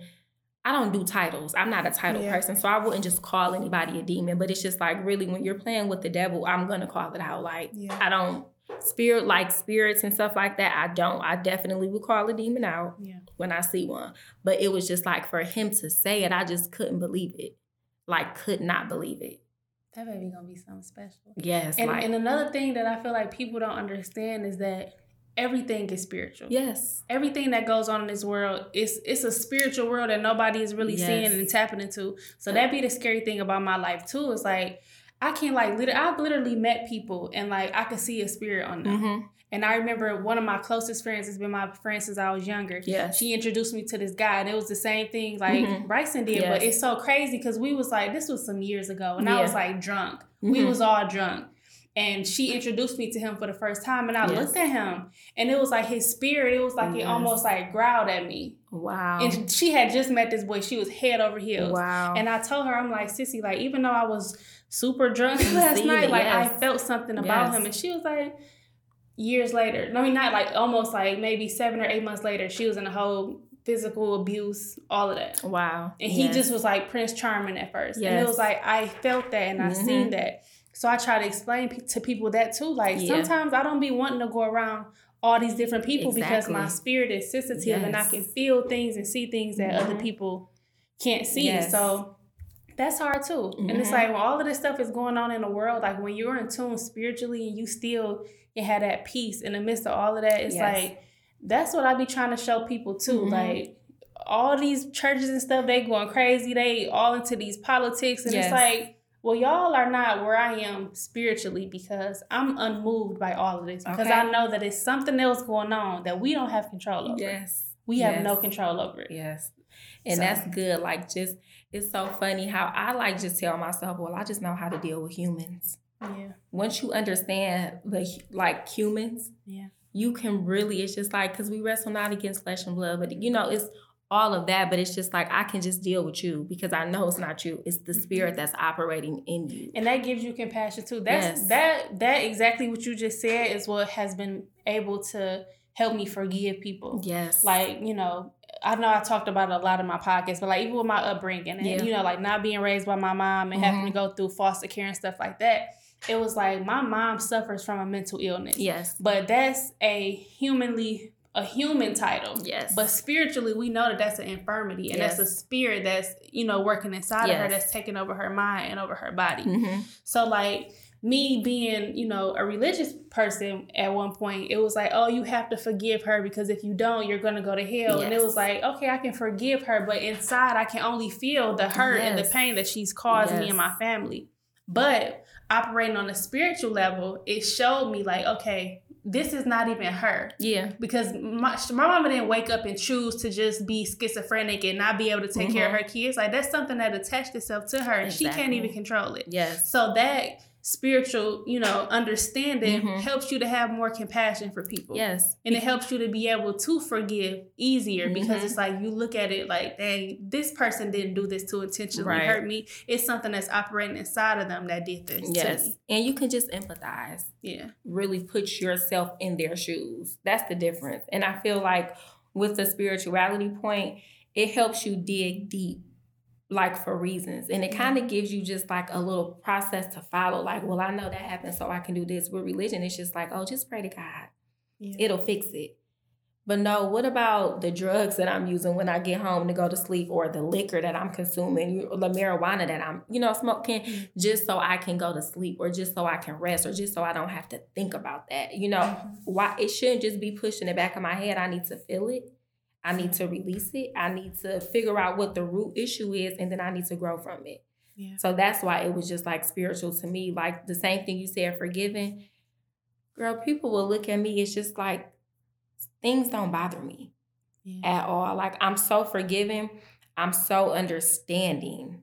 I don't do titles. I'm not a title Yeah. person. So I wouldn't just call anybody a demon. But it's just like, really, when you're playing with the devil, I'm to call it out. Like, Yeah. I don't, spirit, like spirits and stuff like that, I don't. I definitely would call a demon out Yeah. when I see one. But it was just like, for him to say it, I just couldn't believe it. Like, could not believe it. That baby gonna be something special. Yes. And, like, and another thing that I feel like people don't understand is that everything is spiritual. yes. Everything that goes on in this world, it's it's a spiritual world that nobody is really Yes. seeing and tapping into. So that be the scary thing about my life too. It's like I can like literally, I've literally met people and like I could see a spirit on them. Mm-hmm. And I remember one of my closest friends has been my friend since I was younger. Yeah, She introduced me to this guy, and it was the same thing like Mhm. Bryson did. But it's so crazy because we was like, this was some years ago, and I was like drunk. We Mhm. was all drunk. And she introduced me to him for the first time, and I Yes. looked at him, and it was like his spirit. It was like it almost like growled at me. Wow. And she had just met this boy. She was head over heels. Wow. And I told her, I'm like, Sissy, like, even though I was super drunk last night, it, like, I felt something about Yes. him. And she was like, years later, I mean, not like almost like maybe seven or eight months later, she was in a whole physical abuse, all of that. wow. And he Yes. just was like Prince Charming at first. And it was like, I felt that and I Mhm. seen that. So I try to explain pe- to people that too. Like, Yeah. sometimes I don't be wanting to go around all these different people because my spirit is sensitive and I can feel things and see things that other Mhm. people can't see. Yes. So that's hard too. And it's Mhm. like when all of this stuff is going on in the world, like when you're in tune spiritually and you still can have that peace in the midst of all of that, it's Yes. like that's what I be trying to show people too. Mhm. Like all these churches and stuff, they going crazy. They all into these politics, and Yes. it's like, well, y'all are not where I am spiritually because I'm unmoved by all of this because Okay. I know that it's something else going on that we don't have control over. Yes. We have Yes. no control over it. Yes. And So- that's good. Like just it's so funny how I like just tell myself, well, I just know how to deal with humans. Yeah, Once you understand the like humans, yeah, you can really it's just like because we wrestle not against flesh and blood, but you know, it's all of that, but it's just like I can just deal with you because I know it's not you. It's the spirit that's operating in you. and that gives you compassion too. That's Yes. that that exactly what you just said is what has been able to help me forgive people. Yes. like you know i know i talked about it a lot in my podcast but like even with my upbringing and Yeah. you know like not being raised by my mom and having to Mhm. go through foster care and stuff like that it was like my mom suffers from a mental illness yes. but that's a humanly a human title Yes. but spiritually we know that that's an infirmity and Yes. that's a spirit that's you know working inside of her that's taking over her mind and over her body hmm so like me being, you know, a religious person at one point, it was like, oh, you have to forgive her because if you don't, you're gonna go to hell. Yes. And it was like, okay, I can forgive her, but inside I can only feel the hurt yes. and the pain that she's caused yes. me and my family. But operating on a spiritual level, it showed me like, okay, this is not even her. Yeah. Because my, my mama didn't wake up and choose to just be schizophrenic and not be able to take mm-hmm. care of mm-hmm. her kids. Like that's something that attached itself to her and exactly. she can't even control it. Yes. So that spiritual, you know, understanding mm-hmm. helps you to have more compassion for people. Yes. And it helps you to be able to forgive easier mm-hmm. because it's like you look at it like, dang, this person didn't do this to intentionally right. hurt me. It's something that's operating inside of them that did this. Yes. And you can just empathize. Yeah. Really put yourself in their shoes. That's the difference. And I feel like with the spirituality point, it helps you dig deep like for reasons. And it kind of gives you just like a little process to follow. Like, well, I know that happened, so I can do this. With religion, it's just like, oh, just pray to God. Yeah. It'll fix it. But no, what about the drugs that I'm using when I get home to go to sleep or the liquor that I'm consuming, or the marijuana that I'm, you know, smoking mm-hmm. just so I can go to sleep or just so I can rest or just so I don't have to think about that. You know, mm-hmm. why it shouldn't just be pushed in the back of my head. I need to feel it I need to release it. I need to figure out what the root issue is, and then I need to grow from it. Yeah. So that's why it was just like spiritual to me. Like the same thing you said, forgiving. Girl, people will look at me. It's just like things don't bother me yeah. at all. Like I'm so forgiving. I'm so understanding.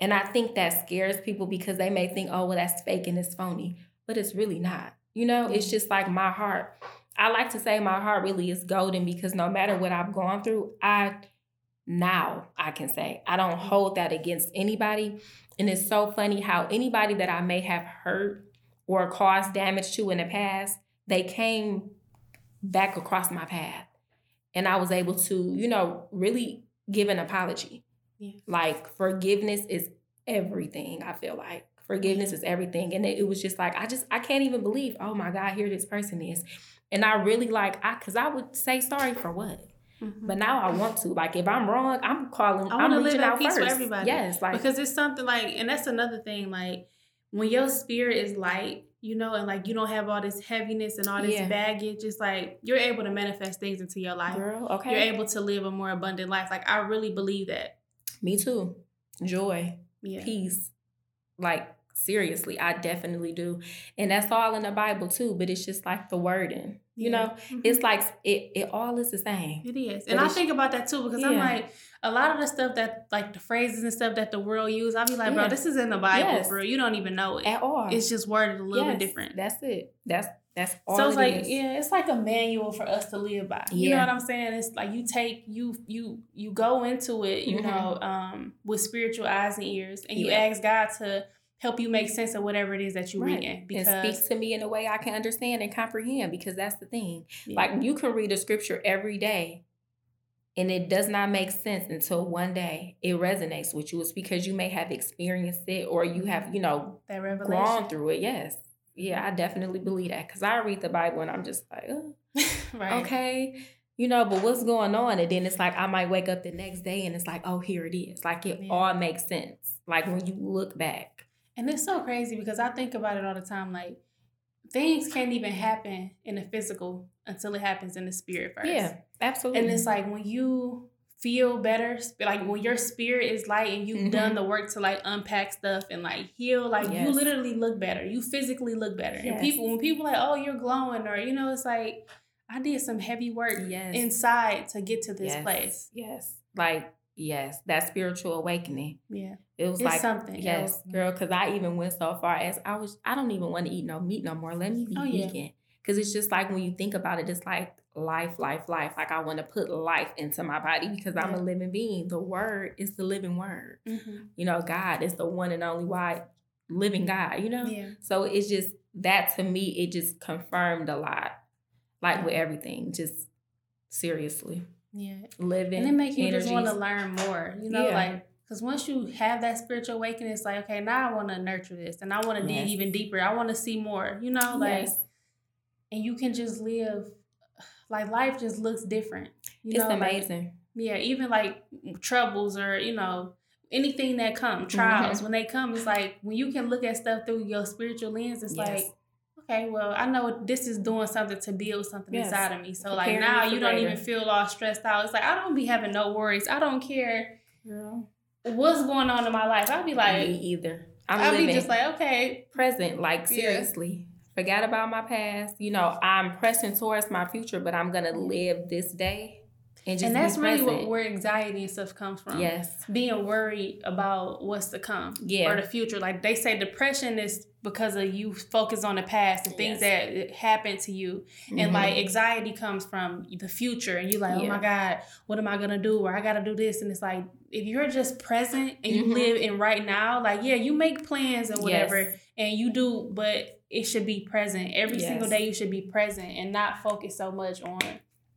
And I think that scares people because they may think, oh, well, that's fake and it's phony. But it's really not. You know, it's just like my heart I like to say my heart really is golden because no matter what I've gone through, I now I can say I don't mm-hmm. hold that against anybody. And it's so funny how anybody that I may have hurt or caused damage to in the past, they came back across my path. And I was able to, you know, really give an apology. Yeah. Like forgiveness is everything, I feel like. Forgiveness is everything. And it, it was just like, I just, I can't even believe, oh my God, here this person is. And I really like I cause I would say sorry for what? Mm-hmm. But now I want to. Like if I'm wrong, I'm calling. I want to live at peace first. for everybody. Yes, like because it's something like, and that's another thing. Like when your spirit is light, you know, and like you don't have all this heaviness and all this yeah. baggage. It's like you're able to manifest things into your life. Girl, okay. You're able to live a more abundant life. Like I really believe that. Me too. Joy, yeah. peace, like seriously i definitely do and that's all in the bible too but it's just like the wording you know mm-hmm. it's like it, it all is the same it is and i think about that too because yeah. i'm like a lot of the stuff that like the phrases and stuff that the world use i'll be like bro this is in the bible yes. bro you don't even know it at all it's just worded a little yes. bit different that's it that's that's all so it's it like is. yeah it's like a manual for us to live by you yeah. know what i'm saying it's like you take you you you go into it you mm-hmm. know um with spiritual eyes and ears and you ask god to help you make sense of whatever it is that you're right. reading. Because and speaks to me in a way I can understand and comprehend because that's the thing. Yeah. Like you can read a scripture every day and it does not make sense until one day it resonates with you. It's because you may have experienced it or you have, you know, that revelation. gone through it. Yes. Yeah, I definitely believe that because I read the Bible and I'm just like, oh, <laughs> right. okay you know, but what's going on? And then it's like I might wake up the next day and it's like, oh, here it is. Like it yeah. all makes sense. Like when you look back. And it's so crazy because I think about it all the time. Like things can't even happen in the physical until it happens in the spirit first. Yeah, absolutely. And it's like when you feel better, like when your spirit is light and you've mm-hmm. done the work to like unpack stuff and like heal, like yes. you literally look better. You physically look better. Yes. And people, when people like, oh, you're glowing, or you know, it's like I did some heavy work yes. inside to get to this place. Yes, like Yes, that spiritual awakening. Yeah. It was it's like something. Yes, else. girl, because I even went so far as I was I don't even want to eat no meat no more. Let me be oh, vegan. Yeah. Cause it's just like when you think about it, it's like life, life, life. Like I want to put life into my body because I'm a living being. The word is the living word. Mm-hmm. You know, God is the one and only why living God, you know? Yeah. So it's just that to me, it just confirmed a lot. Like with everything. Just seriously. Yeah. Living. And it makes you energies. just want to learn more. You know, yeah. like because once you have that spiritual awakening, it's like, okay, now I want to nurture this and I want to yes. dig even deeper. I want to see more, you know, like, yes. and you can just live, <sighs> like, life just looks different. You it's know, amazing. Like, yeah, even like troubles or, you know, anything that come Mm-hmm. trials when they come it's like when you can look at stuff through your spiritual lens it's Yes. like okay well i know this is doing something to build something Yes. inside of me so like now you don't even feel all stressed out it's like i don't be having no worries i don't care what's going on in my life i'll be like, me either. I'm i'll living be just like okay present, like Yeah. seriously. Forget about my past. You know, I'm pressing towards my future, but I'm gonna live this day and and that's really what, where anxiety and stuff comes from Yes. being worried about what's to come Yeah. or the future. Like they say, depression is because of you focus on the past and things that happened to you, and Mhm. like anxiety comes from the future, and you're like, oh my god, what am I gonna do? Or I gotta do this, and it's like if you're just present and you Mhm. live in right now, like yeah, you make plans and whatever, Yes. and you do, but it should be present every single day. You should be present and not focus so much on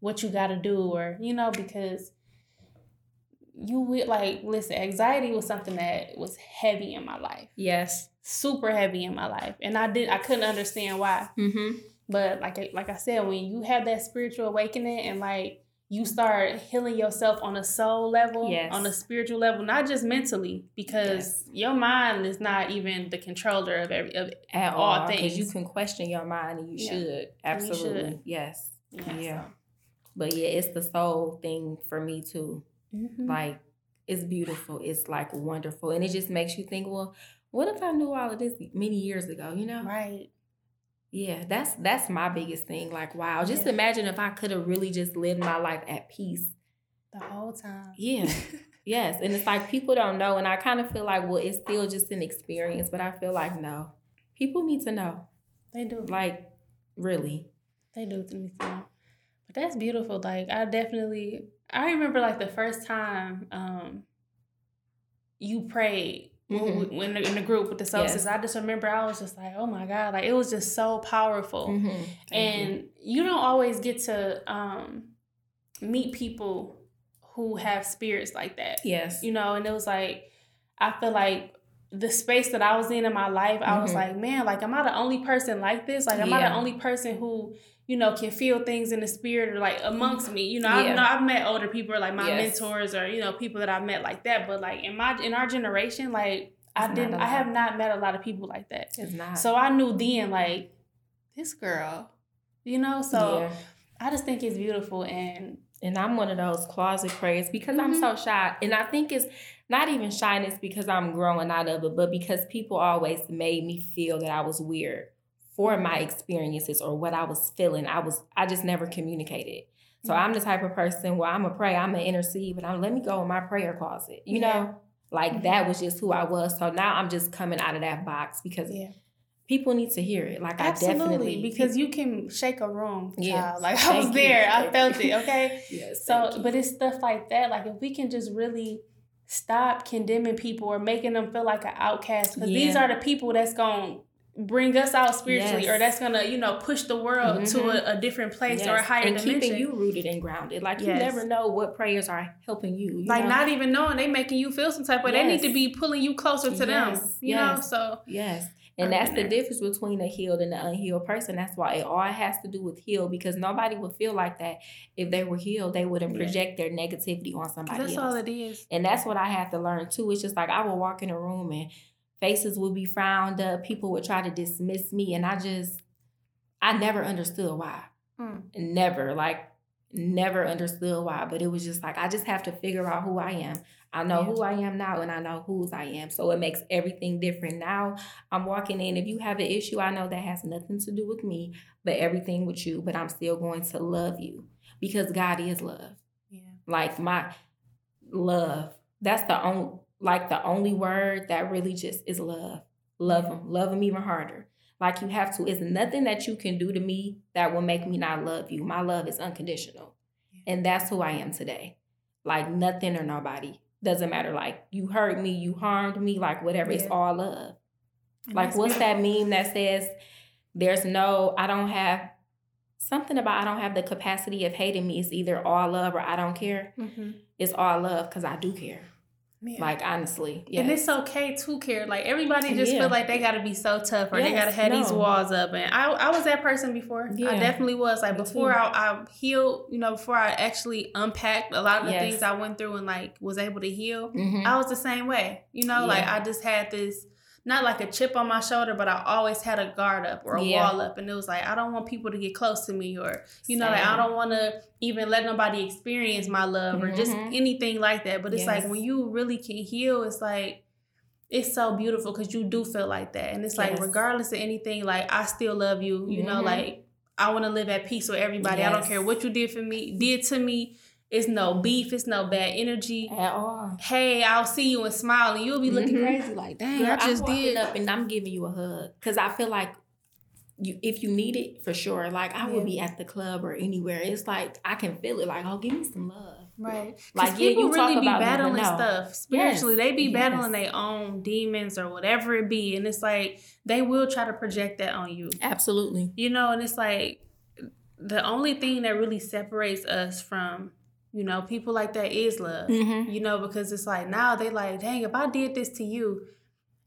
what you gotta do or you know because you would like listen anxiety was something that was heavy in my life Yes. super heavy in my life and i did i couldn't understand why Mm-hmm. but like I- like i said when you have that spiritual awakening and like you start healing yourself on a soul level Yes. on a spiritual level not just mentally because your mind is not even the controller of every of At All all, because you can question your mind, and you Yeah. should And you absolutely. should. Yes. yeah, Yeah. so. But yeah, it's the soul thing for me too. Mhm. Like it's beautiful. It's like wonderful, and it just makes you think. Well, what if I knew all of this many years ago? You know. right Yeah, that's that's my biggest thing. Like, wow, just Yeah. imagine if I could have really just lived my life at peace. the whole time Yeah. <laughs> yes. And it's like people don't know. And I kind of feel like, well, it's still just an experience, but I feel like no. People need to know. they do Like, really. They do to me too. That's beautiful. Like I definitely I remember like the first time um you prayed Mhm. when in the group with the solstice. Yes. I just remember I was just like, oh my God, like it was just so powerful. Mhm. Thank you. And you. don't always get to um meet people who have spirits like that. yes. You know, and it was like I feel like the space that I was in in my life, I was Mhm. like, man, like am I the only person like this? Like am I the only person who, you know, can feel things in the spirit or like amongst me? You know, Yeah. know I've met older people like my Yes. mentors or, you know, people that I've met like that. But like in my in our generation, like I It's didn't I have not met a lot of people like that. It's not. So I knew then like this girl, you know, so yeah. I just think it's beautiful and And I'm one of those closet prayers because I'm Mhm. so shy. And I think it's not even shyness because I'm growing out of it, but because people always made me feel that I was weird for my experiences or what I was feeling. I was I just never communicated. So I'm the type of person where I'm a pray, I'm an intercede, but I'm let me go in my prayer closet. You Yeah. know? Like Mhm. that was just who I was. So now I'm just coming out of that box because yeah. people need to hear it. Like I definitely because you can shake a room, child. Yeah. <laughs> Like I Thank was you. there, I <laughs> felt it. Okay, yes, so but it's stuff like that. Like if we can just really stop condemning people or making them feel like an outcast, because these are the people that's gonna bring us out spiritually, or that's gonna you know push the world to Mhm. a, a different place or a Yes, higher and dimension. keeping you rooted and grounded. Like you Yes. never know what prayers are helping you. you like know? not even knowing they making you feel some type of way. They need to be pulling you closer to them. Yes, You know, so yes, and that's the difference between a healed and an unhealed person. That's why it all has to do with healed because nobody would feel like that if they were healed. They wouldn't project their negativity on somebody that's else. all it is. And that's what I have to learn too. It's just like I will walk in a room and faces would be frowned up. People would try to dismiss me, and I just, I never understood why. Mm. Never, like, never understood why. But it was just like I just have to figure out who I am. I know Yeah. who I am now, and I know whose I am. So it makes everything different now. I'm walking in. If you have an issue, I know that has nothing to do with me, but everything with you. But I'm still going to love you because God is love Yeah. like my love that's the only like the only word that really just is love. Love them love them even harder. Like you have to it's nothing that you can do to me that will make me not love you. My love is unconditional. Yeah. and that's who i am today. Like nothing or nobody. Doesn't matter like you hurt me you harmed me like whatever it's all love. And like what's that meme that says there's no i don't have something about i don't have the capacity of hating me. It's either all love or i don't care. Mhm. it's all love because I do care. Yeah. Like honestly, yes. and it's okay to care. Like everybody just yeah. feel like they got to be so tough or yes, they got to have no. these walls up. And I, I was that person before. Yeah. I definitely was. Like Me before I, I, healed, you know, before I actually unpacked a lot of the yes. things I went through and like was able to heal. Mm-hmm. I was the same way. You know, yeah. like I just had this not like a chip on my shoulder, but I always had a guard up or a yeah. wall up. And it was like, I don't want people to get close to me or, you Same. know, like I don't want to even let nobody experience my love mm-hmm. or just mm-hmm. anything like that. But it's yes. like when you really can heal, it's like, it's so beautiful because you do feel like that. And it's like, yes. regardless of anything, like I still love you, you mm-hmm. know, like I want to live at peace with everybody. Yes. I don't care what you did for me, did to me it's no beef. It's no bad energy at all. Hey, I'll see you and smile, and you'll be looking mm-hmm. crazy like, dang, Girl, I just I'm did. Up and I'm giving you a hug because I feel like you, if you need it for sure. Like I yeah. would be at the club or anywhere. It's like I can feel it. Like, oh, give me some love. Right. Like people yeah, really be battling no. stuff spiritually. Yes. They be battling their own demons or whatever it be, and it's like they will try to project that on you. Absolutely. You know, and it's like the only thing that really separates us from you know, people like that is love. Mm-hmm. You know, because it's like now they like, dang, if I did this to you,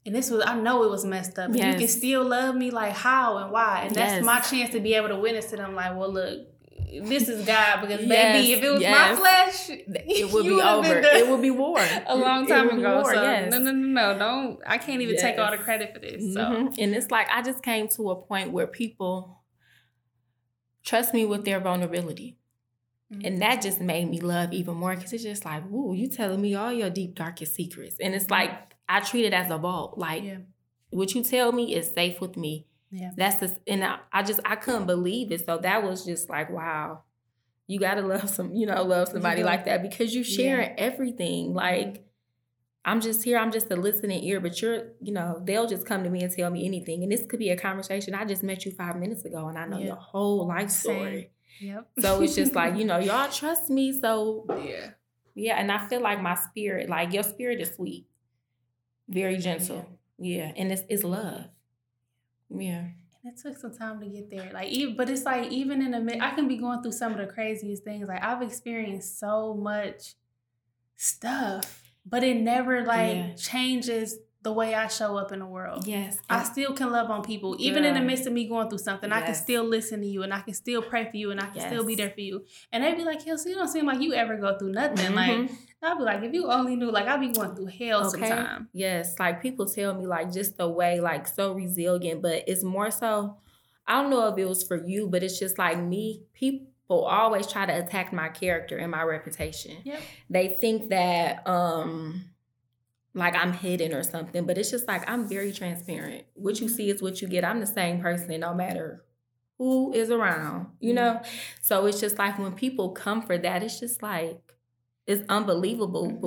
and this was I know it was messed up, yes. you can still love me, like how and why, and that's yes. my chance to be able to witness to them, like, well, look, this is God because <laughs> yes, baby, if it was yes. my flesh, it <laughs> would be over. It would be war <laughs> a long time ago. War, so yes. no, no, no, no, don't. I can't even take all the credit for this. So mm-hmm. and it's like I just came to a point where people trust me with their vulnerability. Mm-hmm. And that just made me love even more because it's just like, ooh, you telling me all your deep, darkest secrets. And it's like, I treat it as a vault. Like, yeah. what you tell me is safe with me. Yeah. That's the, and I, I just, I couldn't believe it. So that was just like, wow, you got to love some, you know, love somebody like that because you sharing yeah. everything. Like, I'm just here, I'm just a listening ear, but you're, you know, they'll just come to me and tell me anything. And this could be a conversation. I just met you five minutes ago and I know yeah. your whole life story. Yep. So it's just like, you know, <laughs> y'all trust me. So yeah. Yeah. And I feel like my spirit, like your spirit is sweet. Very gentle. Yeah. And it's it's love. Yeah. And it took some time to get there. Like even but it's like even in the mid I can be going through some of the craziest things. Like I've experienced so much stuff, but it never like yeah. changes the way I show up in the world. Yes. I still can love on people. Even yeah. in the midst of me going through something, yes. I can still listen to you and I can still pray for you and I can yes. still be there for you. And they'd be like, Kelsey, you don't seem like you ever go through nothing. Mm-hmm. Like, I'd be like, if you only knew, like, I'd be going through hell okay. sometimes. Yes. Like, people tell me, like, just the way, like, so resilient, but it's more so, I don't know if it was for you, but it's just like me, people always try to attack my character and my reputation. Yep. They think that, um, like I'm hidden or something, but it's just like I'm very transparent. What you see is what you get. I'm the same person no matter who is around, you mm-hmm. know? So it's just like when people come for that, it's just like, it's unbelievable. Mm-hmm.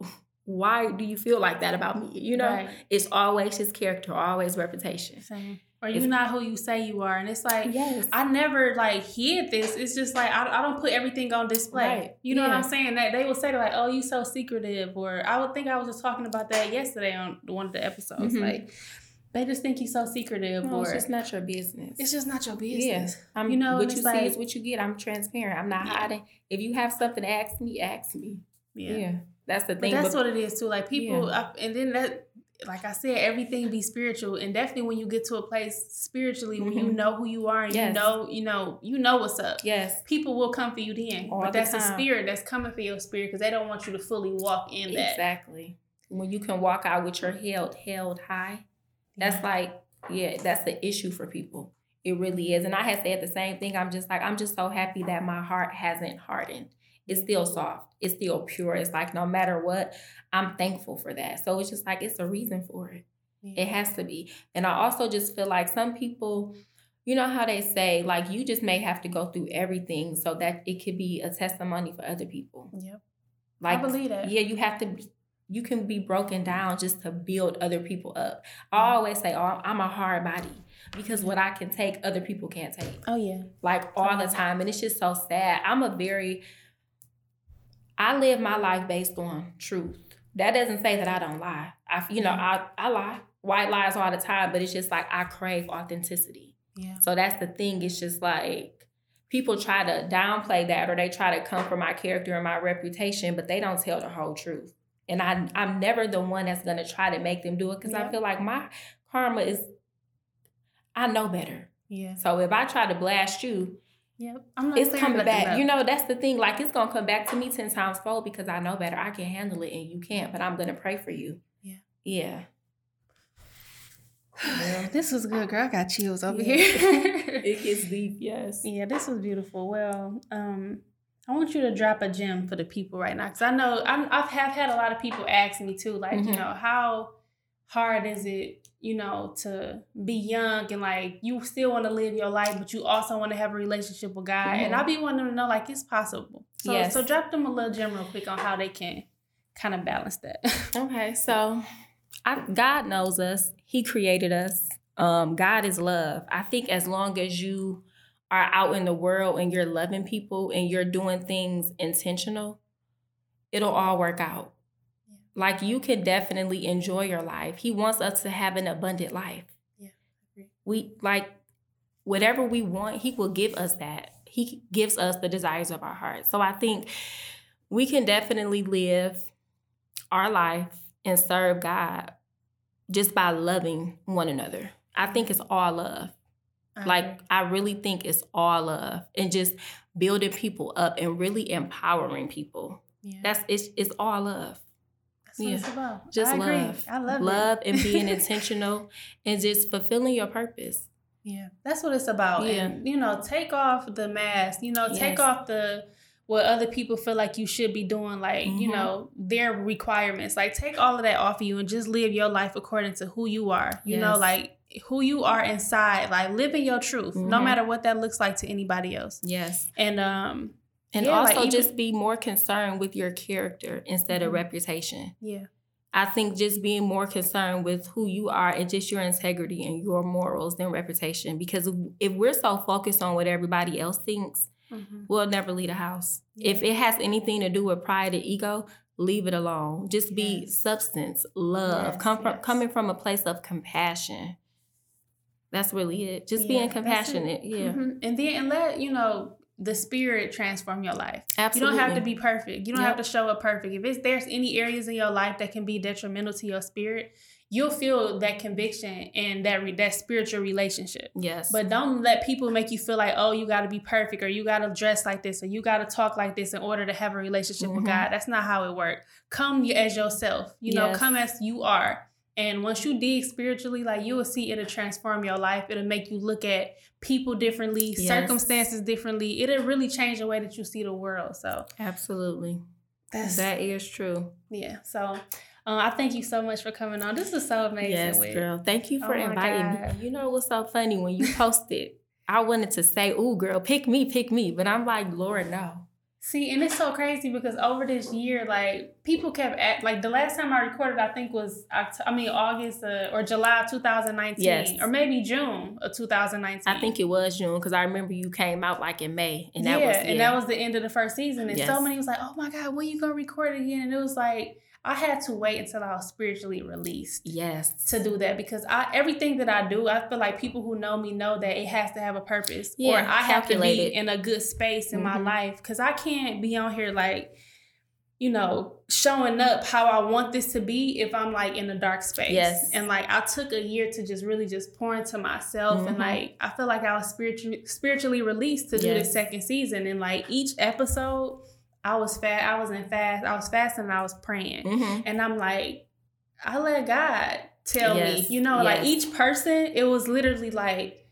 But why do you feel like that about me? You know, right. it's always his character, always reputation. Same or you're not who you say you are. And it's like, yes. I never like hid this. It's just like, I, I don't put everything on display. Right. You know yeah. what I'm saying? That they will say like, oh, you so secretive. Or I would think I was just talking about that yesterday on one of the episodes. Mm-hmm. Like, they just think you're so secretive. No, or it's just not your business. It's just not your business. Yeah. I'm, you know, what you like, see is what you get. I'm transparent. I'm not yeah. hiding. If you have something ask me, ask me. Yeah. yeah. That's the thing. But that's but, what it is too. Like people, I, and then that like I said, everything be spiritual, and definitely when you get to a place spiritually mm-hmm. when you mm-hmm. know who you are and yes. you know, you know, you know what's up. Yes, people will come for you then, All but the that's time. a spirit that's coming for your spirit because they don't want you to fully walk in that. Exactly. When you can walk out with your head held high, that's yeah. like yeah, that's the issue for people. It really is, and I had said the same thing. I'm just like I'm just so happy that my heart hasn't hardened it's still soft. It's still pure. It's like no matter what, I'm thankful for that. So it's just like it's a reason for it. Yeah. It has to be. And I also just feel like some people, you know how they say, like you just may have to go through everything so that it could be a testimony for other people. Yep. Like I believe that. Yeah, you have to be, you can be broken down just to build other people up. I mm-hmm. always say, oh, I'm a hard body because what I can take, other people can't take. Oh yeah. Like all the time. And it's just so sad. I'm a very I live my life based on truth. That doesn't say that I don't lie. I, you know, mm-hmm. I, I lie. White lies all the time, but it's just like I crave authenticity. Yeah. So that's the thing. It's just like people try to downplay that or they try to come for my character and my reputation, but they don't tell the whole truth. And I I'm never the one that's gonna try to make them do it because Yeah. I feel like my karma is I know better. Yeah. So if I try to blast you, Yep. I'm not it's coming back. You know, that's the thing. Like it's gonna come back to me ten times fold because I know better. I can handle it and you can't, but I'm gonna pray for you. Yeah. Yeah. <sighs> This was good, girl. I got chills over Yeah. here. <laughs> It gets <laughs> deep, yes. yeah, this was beautiful. Well, um, I want you to drop a gem for the people right now, because I know I'm, I've have had a lot of people ask me too, like, you Mhm. know, how hard is it, you know, to be young and like you still want to live your life, but you also want to have a relationship with God, and Mhm. I be wanting to know like it's possible. So, Yes. so drop them a little gem real quick on how they can kind of balance that. <laughs> Okay, so I, God knows us. He created us. Um, God is love. I think as long as you are out in the world and you're loving people and you're doing things intentional, it'll all work out. Like you can definitely enjoy your life. He wants us to have an abundant life. Yeah. We like whatever we want, he will give us that. He gives us the desires of our heart. So I think we can definitely live our life and serve God just by loving one another. I think it's all love. Like. I really think it's all love and just building people up and really empowering people. yeah. That's it's it's all love. That's what it's yeah. about. Just I agree. love. I love it. and being <laughs> intentional and just fulfilling your purpose. Yeah, that's what it's about. Yeah. And you know, take off the mask. You know, take off the what other people feel like you should be doing, like you Mhm. know their requirements. Like take all of that off of you and just live your life according to who you are. You know, like who you are inside. Like living your truth, no Mhm. matter what that looks like to anybody else. Yes. And um, And Yeah, like also even- just be more concerned with your character instead of Mhm. reputation. yeah, I think just being more concerned with who you are and just your integrity and your morals than reputation. Because if we're so focused on what everybody else thinks, Mhm. we'll never leave a house. Yeah. If it has anything to do with pride and ego, leave it alone. Just be Yes. substance, love, Yes, come from yes. coming from a place of compassion. That's really it. Just Yeah, being compassionate. Yeah. Mhm. and then and let you know the spirit transform your life. Absolutely. You don't have to be perfect. You don't have to show up perfect. If it's there's any areas in your life that can be detrimental to your spirit, you'll feel that conviction and that re- that spiritual relationship. Yes. But don't let people make you feel like, oh, you got to be perfect or you got to dress like this or you got to talk like this in order to have a relationship with Mhm. God. That's not how it works. Come as yourself. You know, come as you are. And once you dig spiritually, like you will see it'll transform your life. It'll make you look at people differently, Yes. circumstances differently. It'll really change the way that you see the world. So Absolutely. that's That is true. yeah. So uh, I thank you so much for coming on. This is so amazing. Yes, Whit. girl. Thank you for Oh inviting God. me. You know what's so funny when you posted? I wanted to say, "Ooh, girl, pick me, pick me," but I'm like, Lord, no. See, and it's so crazy because over this year, like people kept at like the last time I recorded, I think was Oct- I mean August uh, or July 2019, Yes. or maybe June of 2019. I think it was June because I remember you came out like in May, and that yeah, was and that was the end of the first season, and so many was like, "Oh my God, when you gonna record again?" And it was like I had to wait until I was spiritually released. yes to do that because I everything that I do, I feel like people who know me know that it has to have a purpose, or Yeah, I have to be in a good space in my Mhm. life because I can't be on here like, you know, showing up how I want this to be if I'm like in a dark space. Yes. and like I took a year to just really just pour into myself, and Mhm. like I feel like I was spiritually spiritually released to do this Yes. second season, and like each episode. I was fast. I was in fast. I was fasting. and I was praying. hmm And I'm like, I let God tell Yes, me, you know, like each person, it was literally like,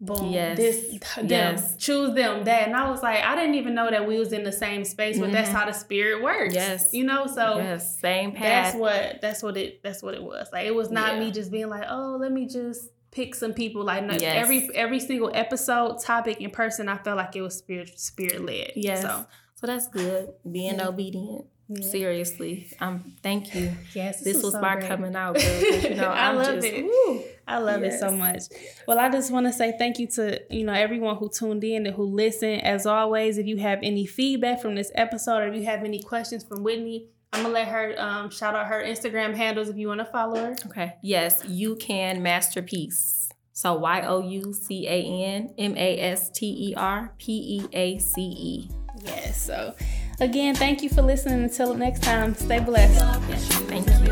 boom, Yes, this, them, yes. choose them, that. And I was like, I didn't even know that we was in the same space, but that's Mhm. how the spirit works. Yes. You know, so yes, same path. that's what, that's what it, that's what it was. Like, it was not Yeah. me just being like, oh, let me just pick some people. Like no, Yes. every, every single episode, topic, and person, I felt like it was spirit, spirit led. Yes. So, So that's good. Being Yeah. obedient. yeah. Seriously, um, thank you. Yes, This was so my great. coming out, girl. You <laughs> know, I I'm love just, it. woo. I love it so much. Well, I just want to say thank you to you know everyone who tuned in and who listened. As always, if you have any feedback from this episode or if you have any questions from Whitney, I'm gonna let her um, shout out her Instagram handles if you want to follow her. Okay. Yes, you can masterpiece. So Y O U C A N M A S T E R P E A C E. Yes. So, again, thank you for listening. Until next time, stay blessed. Thank you.